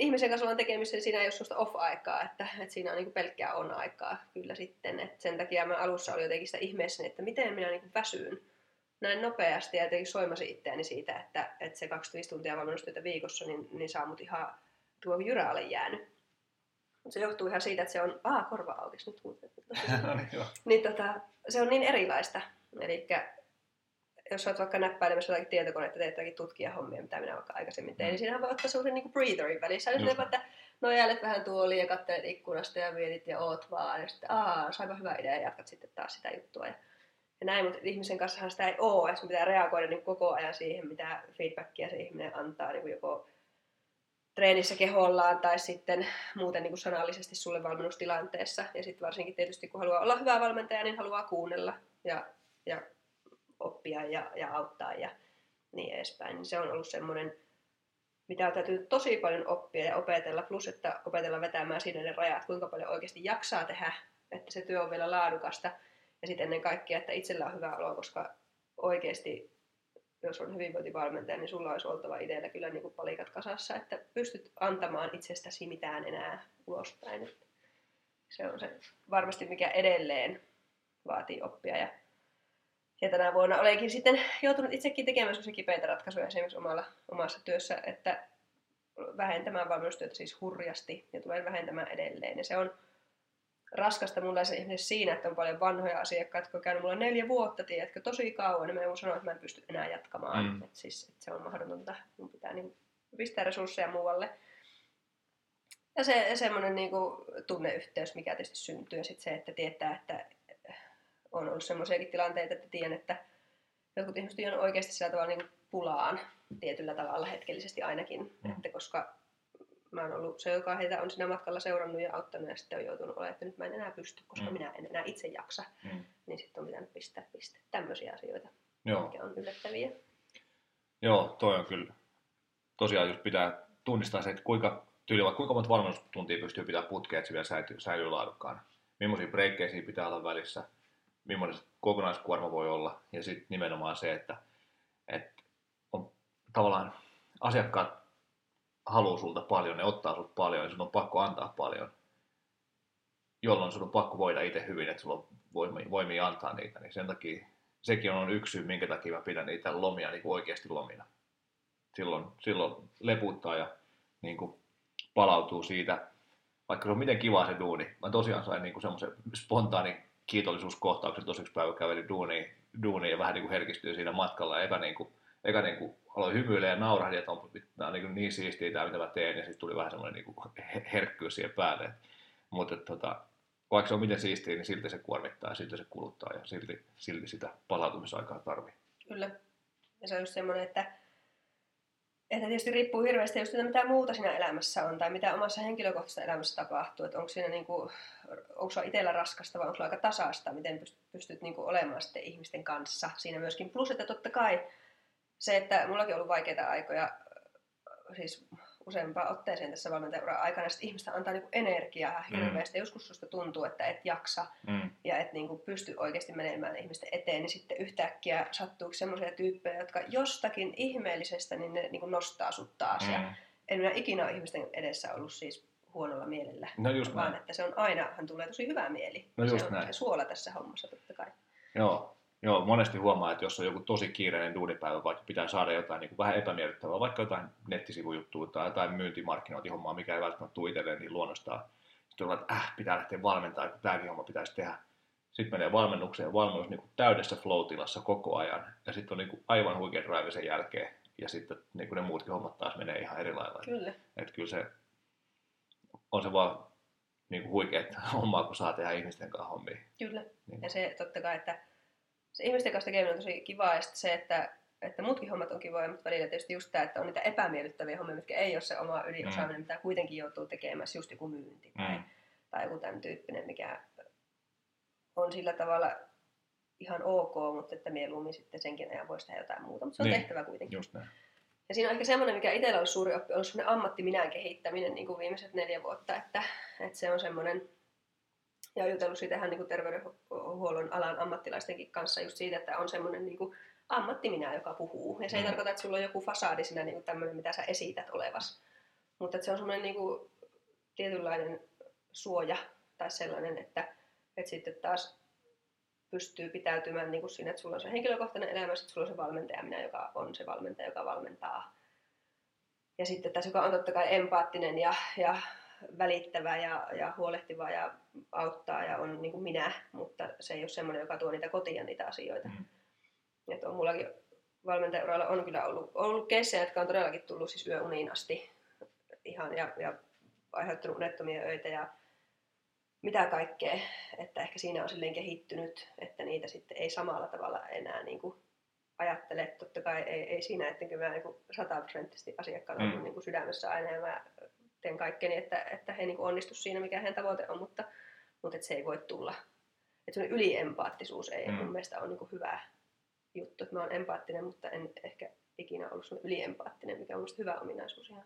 ihmisen kanssa ollaan tekemisissä, niin siinä ei ole sellaista off-aikaa, että, että siinä on niin pelkkää on-aikaa kyllä sitten. Et sen takia mä alussa olin jotenkin sitä ihmeessäni, että miten minä niin väsyyn näin nopeasti ja jotenkin soimasin itseäni siitä, että, että se 25 tuntia valmennustyötä viikossa, niin, niin saa mut ihan tuo jyrä jäänyt. Se johtuu ihan siitä, että se on, aa korva aukesi nyt muuten. [LAUGHS] niin tota, se on niin erilaista. Eli jos olet vaikka näppäilemässä jotakin tietokonetta, teet jotakin tutkijahommia, mitä minä vaikka aikaisemmin tein, Mm. niin siinähän voi ottaa sellaisen niin breatherin välissä. Just sitten että nojailet vähän tuoliin ja katselet ikkunasta ja mietit ja oot vaan. Ja sitten, aa, saipa hyvä idea ja jatkat sitten taas sitä juttua. Ja, ja näin, mutta ihmisen kanssahan sitä ei ole. Ja sun pitää reagoida niin koko ajan siihen, mitä feedbackia se ihminen antaa, niin kuin joko treenissä kehollaan tai sitten muuten niin kuin sanallisesti sulle valmennustilanteessa. Ja sitten varsinkin tietysti kun haluaa olla hyvä valmentaja, niin haluaa kuunnella ja, ja oppia ja, ja auttaa ja niin edespäin. Niin se on ollut semmoinen, mitä on täytyy tosi paljon oppia ja opetella, plus että opetella vetämään siinä ne rajat, kuinka paljon oikeasti jaksaa tehdä, että se työ on vielä laadukasta. Ja sitten ennen kaikkea, että itsellä on hyvä olo, koska oikeasti jos on hyvinvointivalmentaja, niin sulla olisi oltava itsellä kyllä niin kuin palikat kasassa, että pystyt antamaan itsestäsi mitään enää ulospäin. Se on se varmasti, mikä edelleen vaatii oppia. Ja, ja tänä vuonna olenkin sitten joutunut itsekin tekemään sellaisia kipeitä ratkaisuja esimerkiksi omalla, omassa työssä, että vähentämään valmennustyötä siis hurjasti ja tulen vähentämään edelleen. Ja se on raskasta mulle se ihminen siinä, että on paljon vanhoja asiakkaita, jotka on käynyt mulla neljä vuotta, tiedätkö, tosi kauan, niin mä joudun sanoa, että mä en pysty enää jatkamaan. Mm. Että siis, että se on mahdotonta, mun pitää niin pistää resursseja muualle. Ja se semmoinen niin tunneyhteys, mikä tietysti syntyy, ja sitten se, että tietää, että on ollut semmoisiakin tilanteita, että tiedän, että jotkut ihmiset on oikeasti sillä tavalla niin pulaan tietyllä tavalla hetkellisesti ainakin, mm. että koska mä oon ollut se, joka heitä on siinä matkalla seurannut ja auttanut ja sitten on joutunut olemaan, että nyt mä en enää pysty, koska mm. minä en enää itse jaksa. Mm. Niin sitten on pitänyt pistää piste. Tämmöisiä asioita, Joo. mikä on yllättäviä. Joo, toi on kyllä. Tosiaan jos pitää tunnistaa se, että kuinka tyyli, vaikka kuinka monta valmennustuntia pystyy pitää putkea, että se vielä säilyy, säilyy laadukkaana. Millaisia breikkejä pitää olla välissä, millainen kokonaiskuorma voi olla. Ja sitten nimenomaan se, että, että on tavallaan asiakkaat haluaa sulta paljon, ne ottaa sulta paljon ja sun on pakko antaa paljon, jolloin sun on pakko voida itse hyvin, että sulla on voimia, voimia antaa niitä, niin sen takia sekin on yksi syy, minkä takia mä pidän niitä lomia niin kuin oikeasti lomina. Silloin, silloin leputtaa ja niin kuin palautuu siitä, vaikka se on miten kiva se duuni. Mä tosiaan sain niin semmoisen spontaanin kiitollisuuskohtauksen, tosi yksi päivä kävelin duuniin, duuniin ja vähän niin kuin herkistyi siinä matkalla eka niin kuin eka niin kuin aloin hymyilemään ja naurahdin, että on, tämä on niin, niin siistiä tämä, mitä mä teen, ja sitten tuli vähän semmoinen niin kuin herkkyys siihen päälle. Mutta tota, vaikka se on miten siistiä, niin silti se kuormittaa ja silti se kuluttaa ja silti, silti sitä palautumisaikaa tarvii. Kyllä. Ja se on just semmoinen, että, että tietysti riippuu hirveästi just että mitä muuta siinä elämässä on tai mitä omassa henkilökohtaisessa elämässä tapahtuu. Että onko siinä niin kuin, onko sulla itsellä raskasta vai onko sulla aika tasasta, miten pystyt, pystyt niin kuin olemaan sitten ihmisten kanssa siinä myöskin. Plus, että totta kai se, että mullakin on ollut vaikeita aikoja, siis useampaan otteeseen tässä valmentajan aikana, että ihmistä antaa niinku energiaa mm. hirveästi. Joskus susta tuntuu, että et jaksa mm. ja et niinku pysty oikeasti menemään ihmisten eteen, niin sitten yhtäkkiä sattuu sellaisia tyyppejä, jotka jostakin ihmeellisestä niin ne niinku nostaa sut taas. Mm. Ja en minä ikinä ole ihmisten edessä ollut siis huonolla mielellä, no just vaan näin. että se on aina, hän tulee tosi hyvä mieli. No just se on näin. se suola tässä hommassa totta kai. Joo, Joo, monesti huomaa, että jos on joku tosi kiireinen duunipäivä, vaikka pitää saada jotain niin kuin vähän epämiellyttävää, vaikka jotain nettisivujuttua tai jotain myyntimarkkinointihommaa, mikä ei välttämättä tule itselleen niin luonnostaan. Sitten on, että äh, pitää lähteä valmentaa, että tämäkin homma pitäisi tehdä. Sitten menee valmennukseen ja valmennus niin kuin täydessä flow-tilassa koko ajan. Ja sitten on niin kuin aivan huikea drive sen jälkeen. Ja sitten niin kuin ne muutkin hommat taas menee ihan eri lailla. Kyllä. Että kyllä se on se vaan niin kuin huikea [LAUGHS] hommaa, kun saa tehdä ihmisten kanssa hommia. Kyllä. Niin. Ja se totta kai, että se ihmisten kanssa tekeminen on tosi kivaa ja se, että, että muutkin hommat on kivoja, mutta välillä tietysti just tämä, että on niitä epämiellyttäviä hommia, mitkä ei ole se oma ydinosaaminen, mm. mitä kuitenkin joutuu tekemään, just joku myynti tai, mm. tai joku tämän tyyppinen, mikä on sillä tavalla ihan ok, mutta että mieluummin sitten senkin ajan voisi tehdä jotain muuta, mutta se on niin. tehtävä kuitenkin. Just näin. Ja siinä on ehkä semmoinen, mikä itsellä on suuri oppi, on semmoinen ammattiminän kehittäminen niin kuin viimeiset neljä vuotta, että, että se on semmoinen, ja jutellut siitä ihan niin terveydenhuollon alan ammattilaistenkin kanssa just siitä, että on semmoinen niin kuin ammattiminä, joka puhuu. Ja se ei mm. tarkoita, että sulla on joku fasadi siinä niin tämmöinen, mitä sä esität olevas. Mutta että se on semmoinen niin kuin tietynlainen suoja tai sellainen, että, että sitten taas pystyy pitäytymään niin kuin siinä, että sulla on se henkilökohtainen elämä, sitten sulla on se valmentaja, minä, joka on se valmentaja, joka valmentaa. Ja sitten tässä, joka on totta kai empaattinen ja, ja välittävä ja, ja huolehtiva ja auttaa ja on niin kuin minä, mutta se ei ole semmoinen, joka tuo niitä kotiin niitä asioita. Mm. Että on mullakin valmentajauralla on kyllä ollut, ollut keissejä, jotka on todellakin tullut siis yöuniin asti ihan ja, ja aiheuttanut unettomia öitä ja mitä kaikkea, että ehkä siinä on silleen kehittynyt, että niitä sitten ei samalla tavalla enää niin kuin ajattele, totta kai ei, ei siinä, ettenkö mä niin sataprosenttisesti asiakkaalla mm. niin kuin sydämessä aina ja mä teen kaikkeni, että, että he niin onnistu siinä, mikä heidän tavoite on, mutta, mutta että se ei voi tulla. Että yliempaattisuus ei mm. mun mielestä ole niin kuin hyvä juttu, että mä oon empaattinen, mutta en ehkä ikinä ollut yliempaattinen, mikä on hyvä ominaisuus ihan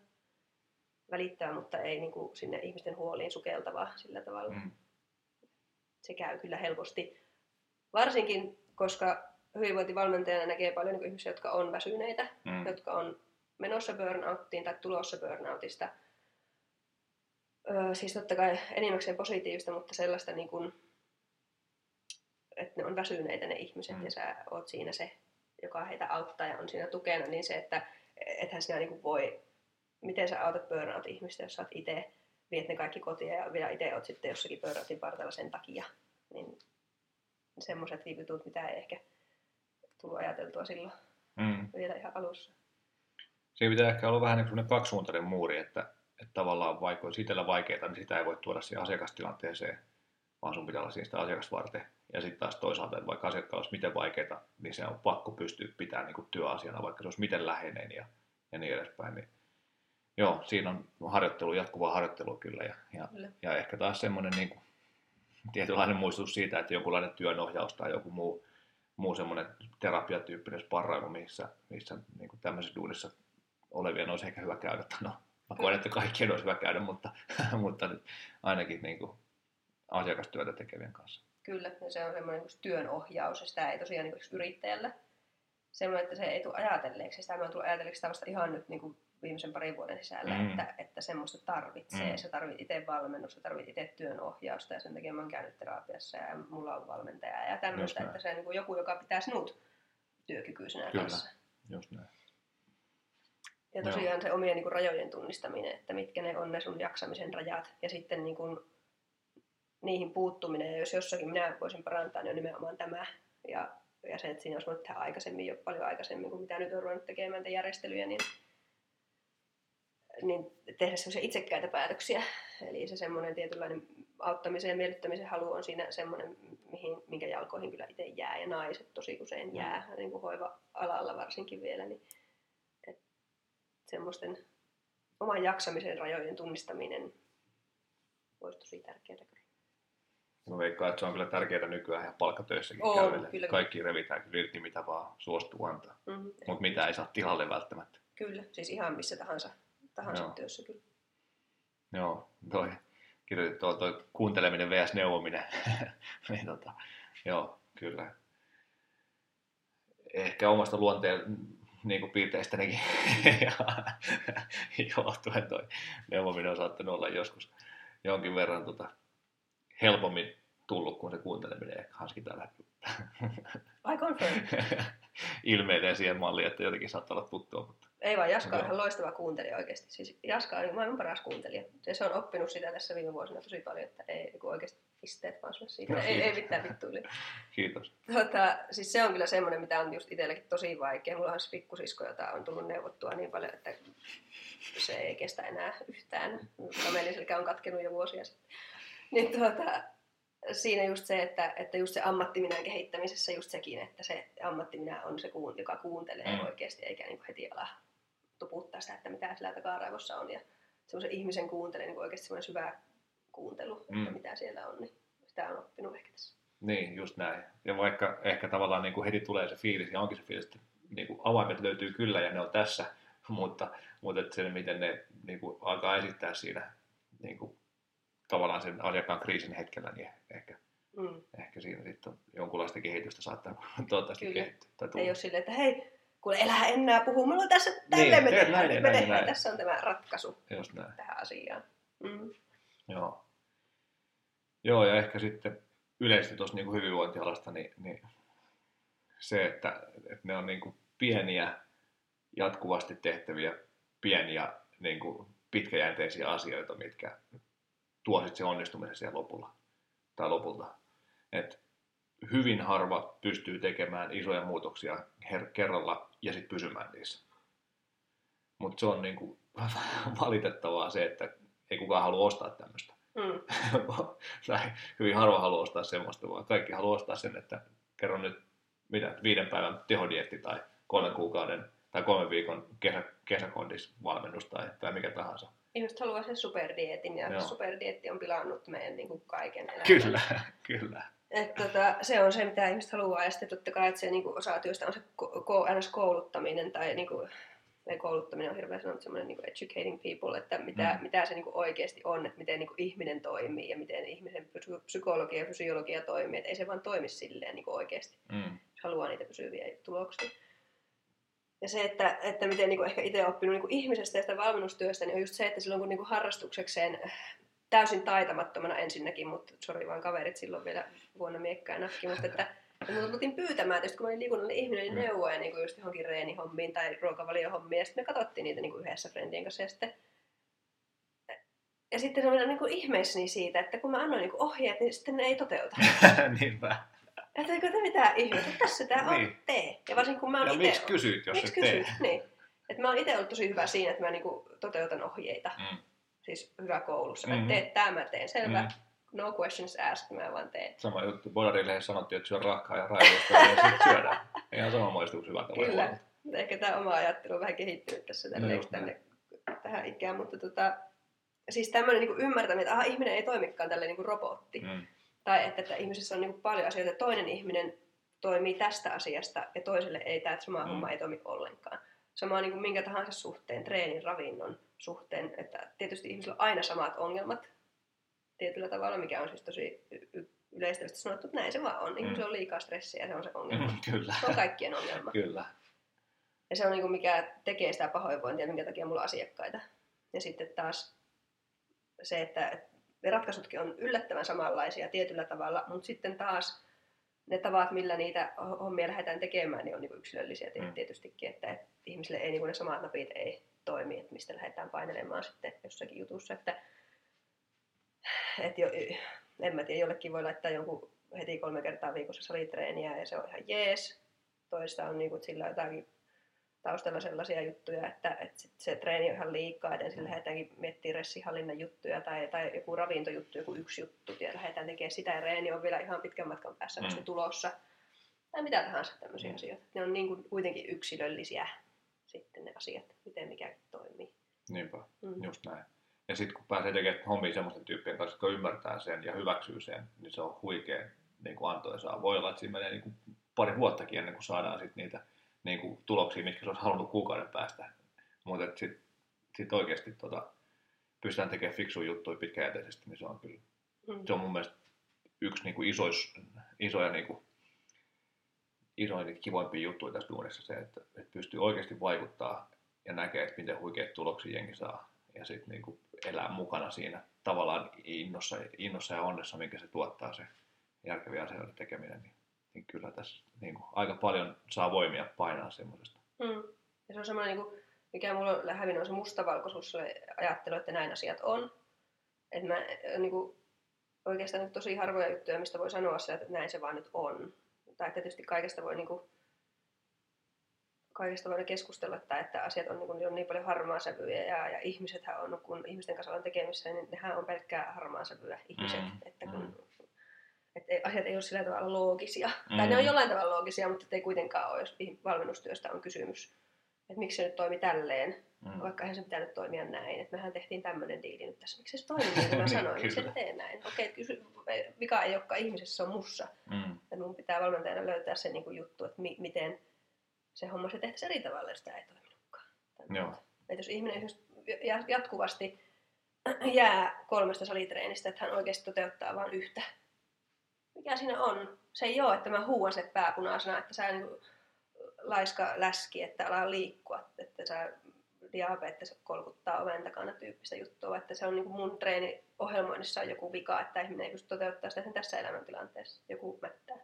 välittää, mutta ei niin kuin sinne ihmisten huoliin sukeltavaa sillä tavalla. Mm. Se käy kyllä helposti. Varsinkin, koska hyvinvointivalmentajana näkee paljon niin ihmisiä, jotka on väsyneitä, mm. jotka on menossa burnouttiin tai tulossa burnoutista. Öö, siis totta kai enimmäkseen positiivista, mutta sellaista, niin kuin, että ne on väsyneitä ne ihmiset mm. ja sä oot siinä se, joka heitä auttaa ja on siinä tukena, niin se, että ethän sinä niin kuin voi miten sä autat burnout-ihmistä, jos sä oot itse viet ne kaikki kotiin ja vielä itse oot sitten jossakin burnoutin partalla sen takia. Niin semmoiset jutut, mitä ei ehkä tullut ajateltua silloin mm. vielä ihan alussa. Siinä pitää ehkä olla vähän niin kaksisuuntainen muuri, että, että tavallaan vaikka olisi itsellä vaikeaa, niin sitä ei voi tuoda siihen asiakastilanteeseen, vaan sun pitää olla siinä sitä asiakasvarten. Ja sitten taas toisaalta, että vaikka asiakkaalla olisi miten vaikeaa, niin se on pakko pystyä pitämään niin työasiana, vaikka se olisi miten läheinen ja, ja niin edespäin. Niin joo, siinä on harjoittelu, jatkuvaa harjoittelua kyllä. Ja, ja, kyllä. ja ehkä taas semmoinen niin kuin, tietynlainen muistutus siitä, että jonkunlainen työnohjaus tai joku muu, muu semmoinen terapiatyyppinen sparrailu, missä, missä niin kuin tämmöisessä duunissa olevien olisi ehkä hyvä käydä. No, mä koen, että kaikkien olisi hyvä käydä, mutta, [LAUGHS] mutta ainakin niin kuin asiakastyötä tekevien kanssa. Kyllä, ja se on semmoinen niin työnohjaus, ja sitä ei tosiaan niin yrittäjällä semmoinen, että se ei tule ajatelleeksi. Sitä mä tullut ajatelleeksi sitä vasta ihan nyt niin kuin viimeisen parin vuoden sisällä, mm. että, että semmoista tarvitsee. Mm. Sä tarvit itse valmennusta, tarvit itse työnohjausta ja sen takia mä oon käynyt terapiassa ja mulla on valmentaja ja tämmöistä, että se on niin joku, joka pitää sinut työkykyisenä Kyllä. kanssa. Just näin. Ja tosiaan Joo. se omien niin kuin, rajojen tunnistaminen, että mitkä ne on ne sun jaksamisen rajat ja sitten niin kuin, niihin puuttuminen. Ja jos jossakin minä voisin parantaa, niin on nimenomaan tämä. Ja, ja se, että siinä olisi voinut tehdä aikaisemmin, jo paljon aikaisemmin kuin mitä nyt on ruvennut tekemään järjestelyjä, niin niin tehdä semmoisia itsekkäitä päätöksiä. Eli se semmoinen tietynlainen auttamisen ja miellyttämisen halu on siinä semmoinen, mihin, minkä jalkoihin kyllä itse jää, ja naiset tosi usein jää, mm. niin kuin hoiva-alalla varsinkin vielä, niin semmoisten oman jaksamisen rajojen tunnistaminen olisi tosi tärkeää kyllä. Mä veikkaan, että se on kyllä tärkeää nykyään ihan palkkatöissäkin on, käydä. Kyllä, Kaikki revitään kyllä irti, mitä vaan suostuu antaa. Mm-hmm. Mutta mitä ei saa tilalle välttämättä. Kyllä, siis ihan missä tahansa tahansa Joo. työssä kyllä. Joo, toi kirjoitit tuo, toi kuunteleminen vs. neuvominen. [LAUGHS] niin, tota, joo, kyllä. Ehkä omasta luonteen niin kuin piirteistänikin [LAUGHS] johtuen toi neuvominen on saattanut olla joskus jonkin verran tota, helpommin tullut kuin se kuunteleminen ehkä hanskitaan läpi. I confirm. [LAUGHS] Ilmeilee siihen malliin, että jotenkin saattaa olla tuttua, mutta ei vaan, Jaska on ihan loistava kuuntelija oikeasti. Siis Jaska on maailman paras kuuntelija. Ja se on oppinut sitä tässä viime vuosina tosi paljon, että ei kun oikeasti pisteet vaan sulle siitä. No, ei, ei mitään vittuille. [LAUGHS] Kiitos. Tota, siis se on kyllä semmoinen, mitä on just itselläkin tosi vaikea. Mulla on siis pikkusisko, jota on tullut neuvottua niin paljon, että se ei kestä enää yhtään. Kameliselkä on katkenut jo vuosia sitten. Niin tuota, siinä just se, että, että just se ammattiminän kehittämisessä just sekin, että se ammattiminä on se, joka kuuntelee mm. oikeasti, eikä niin heti ala tuputtaa sitä, että mitä sillä takaraivossa on. Ja semmoisen ihmisen kuuntelee niin oikeasti semmoinen syvä kuuntelu, mm. mitä siellä on, niin sitä on oppinut ehkä tässä. Niin, just näin. Ja vaikka ehkä tavallaan niin kuin heti tulee se fiilis, ja onkin se fiilis, että niin kuin avaimet löytyy kyllä ja ne on tässä, [LAUGHS] mutta, mutta että se, miten ne niin kuin alkaa esittää siinä niin kuin, tavallaan sen asiakkaan kriisin hetkellä, niin ehkä, mm. ehkä siinä sitten on jonkunlaista kehitystä saattaa [LAUGHS] toivottavasti kehittyä. Tai Ei ole silleen, että hei, kun elää enää puhu, mulla on tässä tälle niin, me tehdään, näin, me näin, näin. tässä on tämä ratkaisu Just näin. tähän asiaan. Mm. Joo. Joo, ja ehkä sitten yleisesti tuossa niin hyvinvointialasta, niin, niin se, että, että ne on niin kuin pieniä, jatkuvasti tehtäviä, pieniä niin kuin pitkäjänteisiä asioita, mitkä tuo sitten se onnistumisen siellä lopulla, tai lopulta. Et hyvin harva pystyy tekemään isoja muutoksia her- kerralla ja sitten pysymään niissä. Mutta se on niinku [LAUGHS] valitettavaa se, että ei kukaan halua ostaa tämmöistä. Mm. [LAUGHS] hyvin harva haluaa ostaa semmoista, vaan kaikki haluaa ostaa sen, että kerro nyt mitä, viiden päivän tehodietti tai kolmen kuukauden tai kolmen viikon kesä, kesäkondisvalmennus tai, tai mikä tahansa. Ihmiset haluaa sen superdietin ja Joo. superdietti on pilannut meidän niin kuin kaiken elämän. Kyllä, [LAUGHS] kyllä. Et tota, se on se, mitä ihmiset haluaa. Ja sitten totta kai, että se niin kuin, osa työstä on se ko- ko- kouluttaminen tai niin kuin, ei kouluttaminen on hirveän sanottu semmoinen niin educating people, että mitä, Mm. mitä se niin kuin oikeasti on, että miten niin kuin ihminen toimii ja miten ihmisen psy- psykologia ja fysiologia toimii. Että ei se vaan toimi silleen niin kuin oikeasti, Mm. jos haluaa niitä pysyviä tuloksia. Ja se, että, että miten niin kuin ehkä itse oppinut niin kuin ihmisestä ja sitä valmennustyöstä, niin on just se, että silloin kun niin kuin harrastuksekseen täysin taitamattomana ensinnäkin, mutta sori vaan kaverit silloin vielä vuonna miekkaa nakki, mutta että että mut tultiin pyytämään, että kun mä olin liikunnallinen ihminen, niin Mm. neuvoja niin just johonkin reenihommiin tai ruokavaliohommiin, ja sitten me katsottiin niitä niin kuin yhdessä friendien kanssa, ja sitten ja sitten se on vielä niin kuin ihmeissäni siitä, että kun mä annoin niin kuin ohjeet, niin sitten ne ei toteuta. [LAUGHS] Niinpä. Että eikö te mitään ihmettä, tässä tämä on, Niin. tee. Ja varsinkin kun mä oon Ja itse miksi kysyit, jos Miksi et tee? kysyt? Niin. Et mä oon itse ollut tosi hyvä siinä, että mä niinku toteutan ohjeita. Mm. Siis hyvä koulussa. Mhm. Mm-hmm. Teet tämä, mä teen. Selvä. Mm. No questions asked, mä vaan teen. Sama juttu. Bodarille sanottiin, että syö rakkaa ja raivoista, ja sitten syödään. Ihan sama maistuu hyvältä. vai Kyllä. Mutta Ehkä tämä oma ajattelu on vähän kehittynyt tässä No tälle, just tänne, tähän ikään. Mutta tota, siis tämmöinen niinku ymmärtäminen, että aha, ihminen ei toimikaan tälle niinku robotti. Mm. Tai että, että ihmisessä on niinku paljon asioita. että Toinen ihminen toimii tästä asiasta ja toiselle ei tämä sama mm. homma ei toimi ollenkaan. Sama niin kuin minkä tahansa suhteen, treenin, ravinnon suhteen, että tietysti ihmisillä on aina samat ongelmat tietyllä tavalla, mikä on siis tosi y- yleistävästi sanottu, että näin se vaan on. Ihmisillä on liikaa stressiä ja se on se ongelma. Mm, Kyllä. Se on kaikkien ongelma. Kyllä. Ja se on niin kuin mikä tekee sitä pahoinvointia, minkä takia mulla on asiakkaita. Ja sitten taas se, että ratkaisutkin on yllättävän samanlaisia tietyllä tavalla, mutta sitten taas ne tavat, millä niitä hommia lähdetään tekemään, niin on niin yksilöllisiä Mm. mm. tietystikin, että että ihmisille ei niin kuin ne samat napit ei toimi, että mistä lähdetään painelemaan sitten jossakin jutussa, että, että jo, en mä tiedä, jollekin voi laittaa jonkun heti kolme kertaa viikossa salitreeniä ja se on ihan jees. Toista on niin kuin, sillä jotakin taustalla sellaisia juttuja, että, että sit se treeni on ihan liikaa, että ensin lähdetäänkin miettimään ressihallinnan juttuja tai, tai joku ravintojuttu, joku yksi juttu, ja lähdetään tekemään sitä, ja reeni on vielä ihan pitkän matkan päässä Mm. vasta tulossa. Tai mitä tahansa tämmöisiä Mm. asioita. Ne on niin kuin kuitenkin yksilöllisiä sitten ne asiat, miten mikäkin toimii. Niinpä. Mm. Just näin. Ja sitten kun pääsee tekemään hommia semmoisten tyyppien kanssa, jotka ymmärtää sen ja hyväksyy sen, niin se on huikea niin kuin antoisaa. Voi olla, että siinä menee niin kuin pari vuottakin ennen kuin saadaan sit niitä niin kuin tuloksia, mitkä se olisi halunnut kuukauden päästä. Mutta sitten sit oikeasti tota, pystytään tekemään fiksuja juttuja pitkäjänteisesti, niin se on kyllä, Mm. se on mun mielestä yksi niin kuin isois, isoja niin kuin, isoja niitä kivoimpia juttuja tässä duunissa se, että, että pystyy oikeasti vaikuttaa ja näkee, että miten huikeat tuloksia jengi saa ja sitten niinku elää mukana siinä tavallaan innossa, innossa ja onnessa, minkä se tuottaa se järkeviä asioiden tekeminen, niin, niin kyllä tässä niinku aika paljon saa voimia painaa semmoisesta. Mm. Ja se on semmoinen, niin kuin, mikä mulla on hävinnyt, on se mustavalkoisuus, ajattelu, että näin asiat on. Että mä niin kuin, oikeastaan tosi harvoja juttuja, mistä voi sanoa se, että näin se vaan nyt on. Tai tietysti kaikesta voi niin kuin, kaikesta voidaan keskustella, että, että asiat on niin, kuin, on niin paljon harmaa sävyjä ja, ja ihmisethän on, kun ihmisten kanssa ollaan tekemisissä, niin nehän on pelkkää harmaa sävyä ihmiset. Mm, Että kun, mm. että ei- asiat ei ole sillä tavalla loogisia. Mm. Tai ne on jollain tavalla loogisia, mutta ei kuitenkaan ole, jos valmennustyöstä on kysymys. Että miksi se nyt toimi tälleen, Mm. vaikka eihän se pitänyt toimia näin. Että mehän tehtiin tämmöinen diili nyt tässä. Miksi se toimi niin kuin mä [LAUGHS] Niin, sanoin? Miksi se tee näin? Okei, kysy, vika ei olekaan ihmisessä, se on mussa. Mm. Ja mun pitää valmentajana löytää se niin kuin juttu, että mi- miten se homma se tehtäisiin eri tavalla, jos sitä ei toiminutkaan. Joo. Että jos ihminen jatkuvasti [CLEARS THROAT] jää kolmesta salitreenistä, että hän oikeasti toteuttaa vain yhtä. Mikä siinä on? Se ei ole, että mä huuan se pääpunaisena, että sä niin laiska läski, että ala liikkua, että sä diabetes kolkuttaa oven takana tyyppistä juttua, että se on niin kuin mun treeniohjelmoinnissa on joku vika, että ihminen ei pysty toteuttamaan sitä tässä elämäntilanteessa. Joku mättää.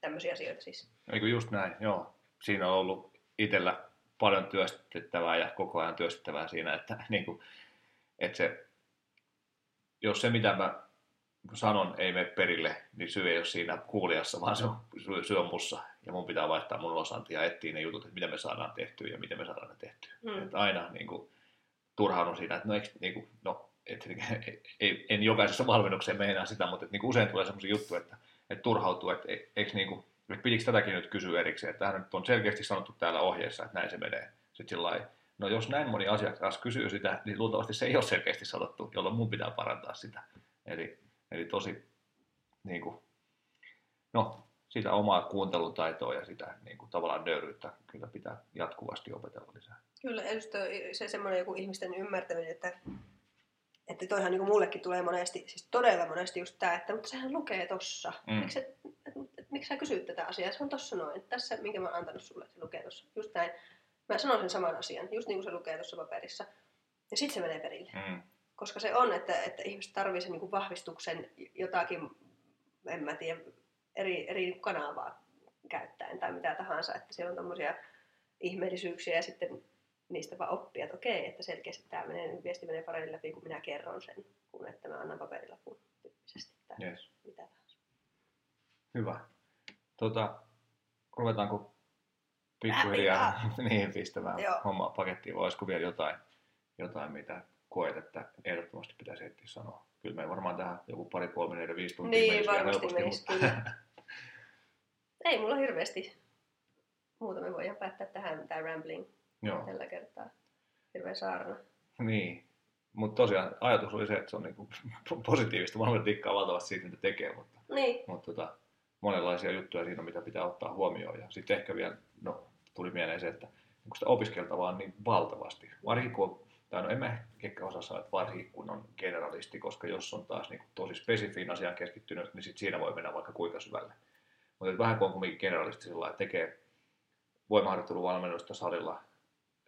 Tämmöisiä asioita siis. Eikö just näin, joo. Siinä on ollut itsellä paljon työstettävää ja koko ajan työstettävää siinä, että, [LAUGHS] niin kuin, että se, jos se mitä mä sanon ei mene perille, niin syy ei ole siinä kuulijassa, vaan se on, syy, syy on mussa. Ja mun pitää vaihtaa mun osantia ja etsiä ne jutut, että miten me saadaan tehtyä ja miten me saadaan ne tehtyä. Mm. Että aina niin kuin, turhaudun siinä, että no, eikö, niin kuin, no et, [LAUGHS] ei, en jokaisessa valmennukseen meinaa sitä, mutta että, niin usein tulee sellaisia juttuja, että, että turhautuu, että eikö niin kuin, pitikö tätäkin nyt kysyä erikseen, että tähän nyt on selkeästi sanottu täällä ohjeessa, että näin se menee. Sitten sillä no jos näin moni asiakas kysyy sitä, niin luultavasti se ei ole selkeästi sanottu, jolloin mun pitää parantaa sitä. Eli, eli tosi, niin kuin, no, sitä omaa kuuntelutaitoa ja sitä niin kuin, tavallaan nöyryyttä kyllä pitää jatkuvasti opetella lisää. Kyllä, just se semmoinen joku ihmisten ymmärtäminen, että, että toihan niin kuin mullekin tulee monesti, siis todella monesti just tämä, että mutta sehän lukee tossa. Mm. Et, et, miksi sä kysyt tätä asiaa? Se on tossa noin. Tässä, minkä mä oon antanut sulle, se lukee tossa. Just näin. Mä sanon sen saman asian, just niin kuin se lukee tuossa paperissa. Ja sitten se menee perille. Mm. Koska se on, että, että ihmiset tarvitsevat sen niin kuin vahvistuksen jotakin, en mä tiedä, eri, eri kanavaa käyttäen tai mitä tahansa. Että siellä on tommosia ihmeellisyyksiä ja sitten niistä vaan oppia, että okei, että selkeästi tämä menee, viesti menee paremmin läpi, kun minä kerron sen, kun että mä annan paperilapun tyyppisesti tai Yes. mitä tahansa. Hyvä. Tota, ruvetaanko pikkuhiljaa [LAUGHS] niin, pistämään Joo. hommaa pakettiin, vai olisiko vielä jotain, jotain, mitä koet, että ehdottomasti pitäisi etsiä sanoa? Kyllä me varmaan tähän joku pari, kolme, neljä, viisi tuntia Niin, varmasti menisi, mutta-. [LAUGHS] Ei mulla hirveästi muuta, me voidaan päättää tähän tämä rambling Joo, tällä kertaa. Hirveä saarna. niin. Mutta tosiaan ajatus oli se, että se on niinku [LAUGHS] positiivista. Mä tikkaa valtavasti siitä, mitä tekee, mutta, Niin, mutta tota, monenlaisia juttuja siinä, mitä pitää ottaa huomioon. Ja sitten ehkä vielä, no, tuli mieleen se, että niin sitä opiskeltavaa on niin valtavasti. Varsinkin kun on, tai no en mä ehkä osaa sanoa, että varsinkin kun on generalisti, koska jos on taas niin tosi spesifiin asiaan keskittynyt, niin sit siinä voi mennä vaikka kuinka syvälle. Mutta vähän kun on kuitenkin generalisti sillä että tekee voimaharjoitteluvalmennusta salilla,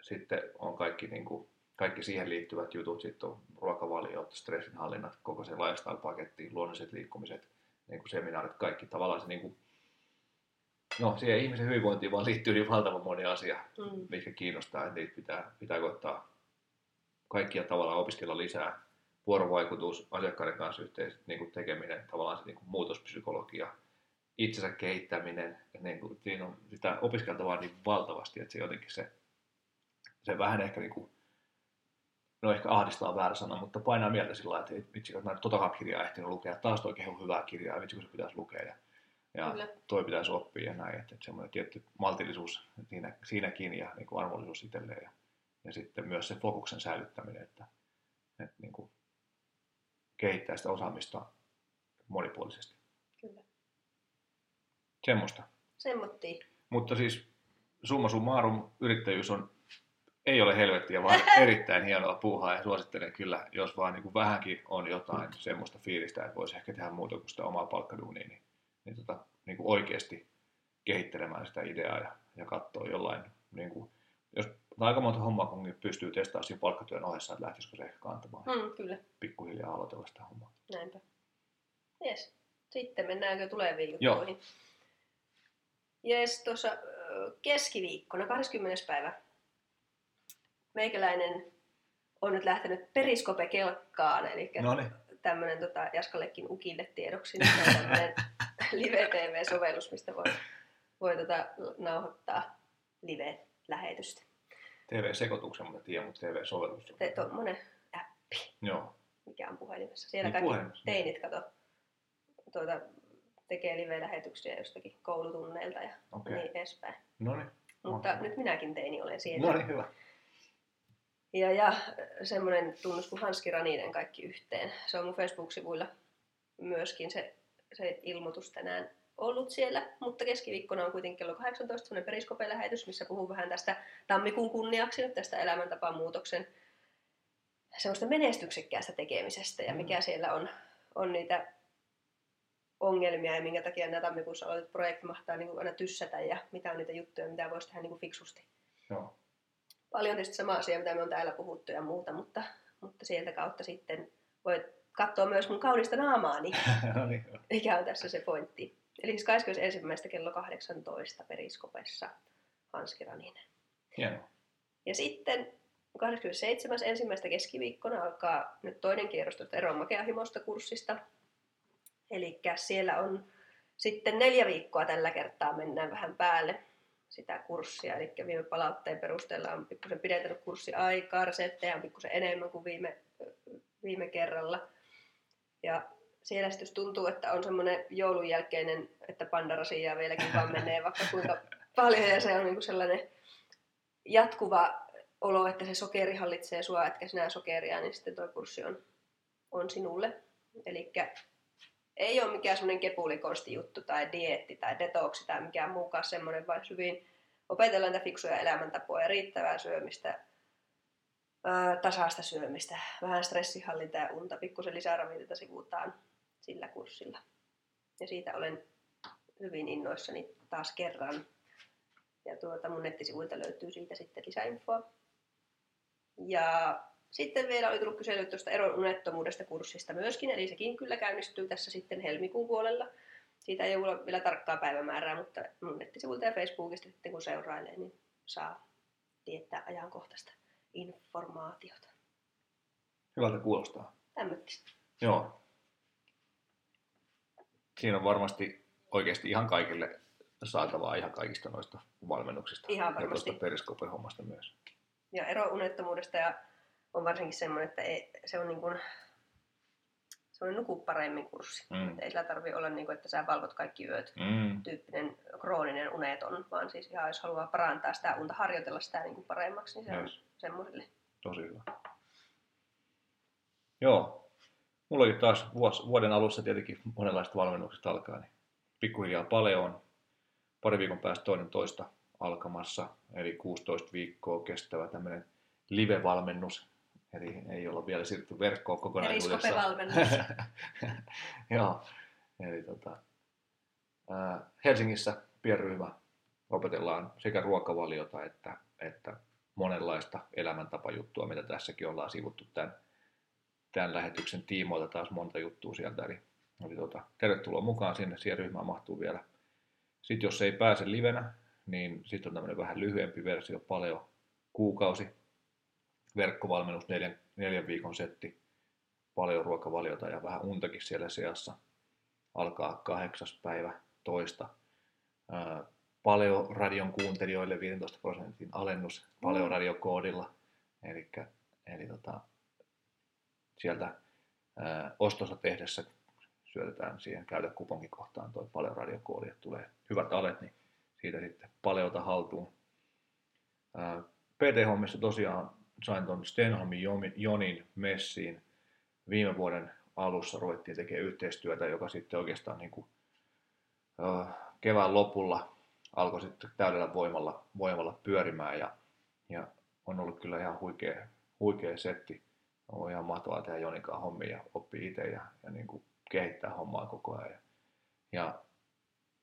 sitten on kaikki, niin kuin, kaikki siihen liittyvät jutut, sitten on ruokavaliot, stressinhallinnat, koko se lifestyle-paketti, luonnolliset liikkumiset, niin kuin seminaarit, kaikki tavallaan se niin kuin, no siihen ihmisen hyvinvointiin vaan liittyy niin valtavan moni asia, mm. mitkä kiinnostaa, että niitä pitää, pitää koittaa kaikkia tavallaan opiskella lisää. Vuorovaikutus, asiakkaiden kanssa yhteis, niin kuin tekeminen, tavallaan se niin kuin muutospsykologia, itsensä kehittäminen, että niin kuin, siinä on sitä opiskeltavaa niin valtavasti, että se jotenkin se, se vähän ehkä niin kuin, no ehkä ahdistaa väärä sana, mutta painaa mieltä sillä että vitsi, että mä en totakaan kirjaa ehtinyt lukea, taas toi kehu hyvää kirjaa, vitsi kun se pitäisi lukea ja, ja Kyllä. toi pitäisi oppia ja näin, että, että semmoinen tietty maltillisuus siinä, siinäkin ja niin kuin armollisuus itselleen ja, ja sitten myös se fokuksen säilyttäminen, että, että niin kuin kehittää sitä osaamista monipuolisesti. Kyllä. Semmoista. Semmottiin. Mutta siis summa summarum, yrittäjyys on, ei ole helvettiä, vaan [LAUGHS] erittäin hienoa puuhaa ja suosittelen kyllä, jos vaan niin kuin vähänkin on jotain semmoista fiilistä, että voisi ehkä tehdä muuta kuin sitä omaa palkkaduunia, niin, niin, tota, niin kuin oikeasti kehittelemään sitä ideaa ja, ja katsoa jollain, niin kuin, jos tai aika monta hommaa, kun pystyy testaamaan siinä palkkatyön ohessa, että lähtisikö se ehkä kantamaan Mm, kyllä, pikkuhiljaa aloitella sitä hommaa. näinpä. Jes. Sitten mennäänkö tuleviin Joo. juttuihin? Jes, tuossa keskiviikkona, 20. päivä, meikäläinen on nyt lähtenyt Periskope-kelkkaan, eli niin, tämmöinen tota, Jaskallekin ukille tiedoksi, niin tämmöinen [LAUGHS] live-tv-sovellus, mistä voi, voi tota, nauhoittaa live-lähetystä. TV-sekoituksen mä tiedän, mutta TV-sovellus. on- Te- Tuommoinen appi, Joo, mikä on puhelimessa. Siellä Niin, kaikki puhelimessa. teinit, kato, tuota, tekee live-lähetyksiä jostakin koulutunneilta ja okei. niin edespäin. No niin, Mutta nyt minäkin teini olen siellä. no niin, hyvä. Ja, ja semmoinen tunnus kuin Hanski Raninen kaikki yhteen. Se on mun Facebook-sivuilla myöskin se, se ilmoitus tänään ollut siellä, mutta keskiviikkona on kuitenkin kello 18 semmoinen periskope-lähetys, missä puhun vähän tästä tammikuun kunniaksi nyt tästä elämäntapamuutoksen semmoista menestyksekkäästä tekemisestä ja mikä siellä on, on niitä ongelmia ja minkä takia nämä tammikuussa aloitetut projekti mahtaa niin aina tyssätä ja mitä on niitä juttuja, mitä voisi tehdä niin kuin fiksusti Joo. Paljon tietysti sama asia, mitä me on täällä puhuttu ja muuta, mutta, mutta sieltä kautta sitten voi katsoa myös mun kaunista naamaani, [LAUGHS] no niin, mikä on tässä se pointti. Eli siis 21. kello 18 Periskopessa Hanski Raninen. Hienoa. Ja sitten 27. ensimmäistä keskiviikkona alkaa nyt toinen kierros tuosta Eron makeahimosta kurssista. Eli siellä on sitten neljä viikkoa tällä kertaa mennään vähän päälle sitä kurssia. Eli viime palautteen perusteella on pikkusen pidentänyt kurssiaikaa, resettejä on pikkusen enemmän kuin viime, viime kerralla. Ja siellä sitten tuntuu, että on semmoinen joulun jälkeinen, että pandarasia vieläkin vaan menee vaikka kuinka paljon ja se on niinku sellainen jatkuva olo, että se sokeri hallitsee sua, etkä sinä sokeria, niin sitten tuo kurssi on, on sinulle. Eli ei ole mikään semmoinen kepulikonsti juttu tai dieetti tai detoksi tai mikään muukaan semmoinen, vaan hyvin opetellaan näitä fiksuja elämäntapoja, riittävää syömistä, tasaista syömistä, vähän stressihallintaa ja unta, pikkusen lisää ravinteita sivuutaan sillä kurssilla. Ja siitä olen hyvin innoissani taas kerran. Ja tuota, mun nettisivuilta löytyy siitä sitten lisäinfoa. Ja sitten vielä oli tullut kysely tuosta eron unettomuudesta kurssista myöskin, eli sekin kyllä käynnistyy tässä sitten helmikuun puolella. Siitä ei ole vielä tarkkaa päivämäärää, mutta mun nettisivuilta ja Facebookista sitten kun seurailee, niin saa tietää ajankohtaista informaatiota. Hyvältä kuulostaa. Tämmöistä. Joo. Siinä on varmasti oikeasti ihan kaikille saatavaa ihan kaikista noista valmennuksista. Ihan Ja varmasti. tuosta periskopen hommasta myös. Ja ero unettomuudesta ja on varsinkin semmoinen, että ei, se on niin kuin, se on nuku paremmin kurssi. Mm. Et Ei sillä tarvi olla niin kuin, että sä valvot kaikki yöt Mm. tyyppinen krooninen uneton, vaan siis ihan jos haluaa parantaa sitä unta, harjoitella sitä niin kuin paremmaksi, niin se on Yes. semmoiselle. Tosi hyvä. Joo. Mulla oli taas vuos, vuoden alussa tietenkin monenlaista valmennuksista alkaa, niin pikkuhiljaa paljon. Pari viikon päästä toinen toista alkamassa, eli 16 viikkoa kestävä tämmöinen live-valmennus. Eli ei olla vielä siirrytty verkkoon kokonaisuudessaan. [LAUGHS] Joo. Eli tota, ää, Helsingissä pienryhmä opetellaan sekä ruokavaliota että, että monenlaista elämäntapajuttua, mitä tässäkin ollaan sivuttu tämän, tämän lähetyksen tiimoilta taas monta juttua sieltä. Eli, eli tota, tervetuloa mukaan sinne, siihen ryhmään mahtuu vielä. Sitten jos ei pääse livenä, niin sitten on tämmöinen vähän lyhyempi versio, paljon kuukausi, verkkovalmennus, neljän, neljän viikon setti, paljon ruokavaliota ja vähän untakin siellä seassa. Alkaa kahdeksas päivä toista. Ää, paljon radion kuuntelijoille 15 prosentin alennus paljon Mm. radiokoodilla. Elikkä, eli tota, sieltä ää, ostossa tehdessä syötetään siihen käytä kuponkikohtaan toi paljon radiokoodi, että tulee hyvät alet, niin siitä sitten paljolta haltuun. Ää, PT-hommissa tosiaan sain tuon Stenholmin Jomi- Jonin messiin. Viime vuoden alussa ruvettiin tekemään yhteistyötä, joka sitten oikeastaan niin kuin, ää, kevään lopulla alkoi sitten täydellä voimalla, voimalla pyörimään ja, ja on ollut kyllä ihan huikea, huikea setti. On ihan mahtavaa tehdä Jonikaan hommia ja oppii itse ja, ja niin kuin kehittää hommaa koko ajan. Ja, ja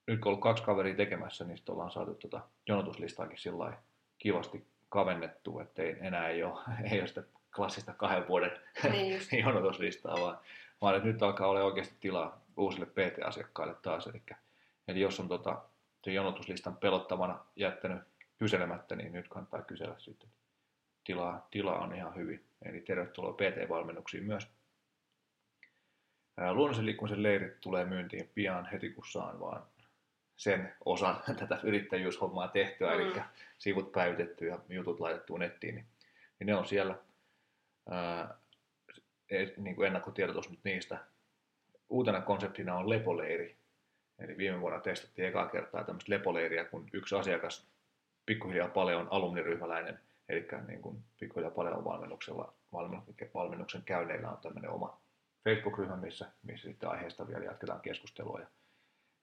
nyt kun on ollut kaksi kaveria tekemässä, niin sitten ollaan saatu tuota jonotuslistaakin sillä kivasti kavennettua, että ei, enää ei ole, [LAUGHS] ei ole sitä klassista kahden vuoden niin [LAUGHS] jonotuslistaa, vaan, vaan että nyt alkaa olla oikeasti tilaa uusille PT-asiakkaille taas. Eli, eli jos on tota, sen jonotuslistan pelottavana jättänyt kyselemättä, niin nyt kannattaa kysellä sitten. Tilaa, tilaa on ihan hyvin. Eli tervetuloa PT-valmennuksiin myös. Luonnollisen liikkumisen leirit tulee myyntiin pian heti kun saan vaan sen osan [LAUGHS] tätä yrittäjyyshommaa tehtyä, Mm. eli sivut päivitetty ja jutut laitettu nettiin, niin, niin ne on siellä. Ää, ei- niin kuin ennakkotiedotus nyt niistä. Uutena konseptina on lepoleiri. Eli viime vuonna testattiin ekaa kertaa tämmöistä lepoleiriä, kun yksi asiakas pikkuhiljaa paljon alumniryhmäläinen, eli niin kuin pikkuhiljaa paljon valmennuksella, valmennuksen, käynneillä on tämmöinen oma Facebook-ryhmä, missä, missä sitten aiheesta vielä jatketaan keskustelua. Ja,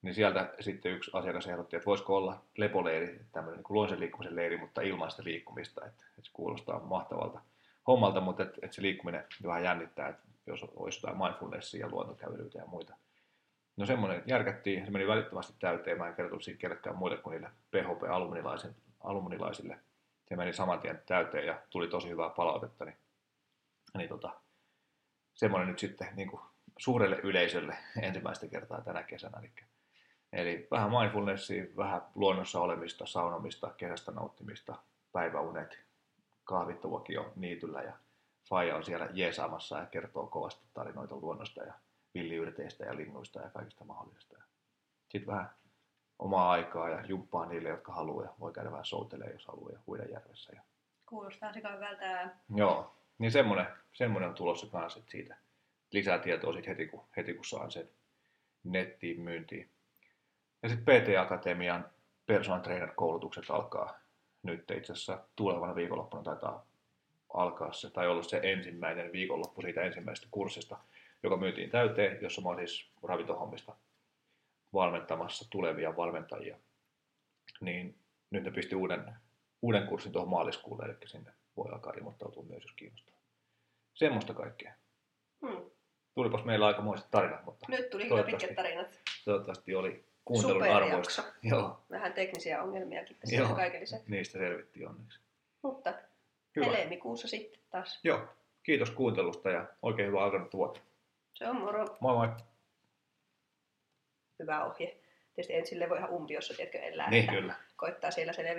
niin sieltä sitten yksi asiakas ehdotti, että voisiko olla lepoleiri, tämmöinen niin luonnollisen liikkumisen leiri, mutta ilman sitä liikkumista, että, että se kuulostaa mahtavalta hommalta, mutta että, että se liikkuminen vähän jännittää, että jos olisi jotain mindfulnessia ja luontokävelyitä ja muita. No semmoinen järkättiin, se meni välittömästi täyteen, mä en kertonut siitä kellekään muille kuin niille PHP-alumnilaisille. Se meni saman tien täyteen ja tuli tosi hyvää palautetta, niin, niin tota, semmoinen nyt sitten niin kuin suurelle yleisölle [LAUGHS] ensimmäistä kertaa tänä kesänä. Eli, eli vähän mindfulnessia, vähän luonnossa olemista, saunomista, kesästä nauttimista, päiväunet, kahvittuakin on niityllä ja Faija on siellä jeesaamassa ja kertoo kovasti tarinoita luonnosta ja villiyrteistä ja linnuista ja kaikista mahdollisesta. Sitten vähän omaa aikaa ja jumppaa niille, jotka haluaa ja voi käydä vähän soutelemaan, jos haluaa ja huida järvessä. Ja... Kuulostaa sika hyvältä. Joo, niin semmoinen, semmoinen on tulossa kanssa, siitä, lisää tietoa siitä heti, kun, heti kun saan sen nettiin myyntiin. Ja sitten PT Akatemian personal trainer-koulutukset alkaa nyt itse asiassa tulevana viikonloppuna taitaa alkaa se, tai ollut se ensimmäinen viikonloppu siitä ensimmäisestä kurssista, joka myytiin täyteen, jossa mä oon siis ravintohommista valmentamassa tulevia valmentajia. Niin nyt ne pisti uuden, uuden kurssin tuohon maaliskuulle, eli sinne voi alkaa ilmoittautua myös, jos kiinnostaa. Semmoista kaikkea. Hmm. Tulipas meillä aikamoiset tarinat, mutta Nyt tuli kyllä pitkät tarinat. toivottavasti oli kuuntelun arvoista. Joo, Vähän teknisiä ongelmiakin tässä Joo. kaiken lisäksi. niistä selvittiin onneksi. Mutta Hyvä. helmikuussa sitten taas. Joo, kiitos kuuntelusta ja oikein hyvää alkanutta vuotta. Se on moro. Moi moi! Hyvä ohje. Tietysti ensin voi ihan umpiossa, tiedätkö, elää. Niin kyllä. Koittaa siellä selvitä.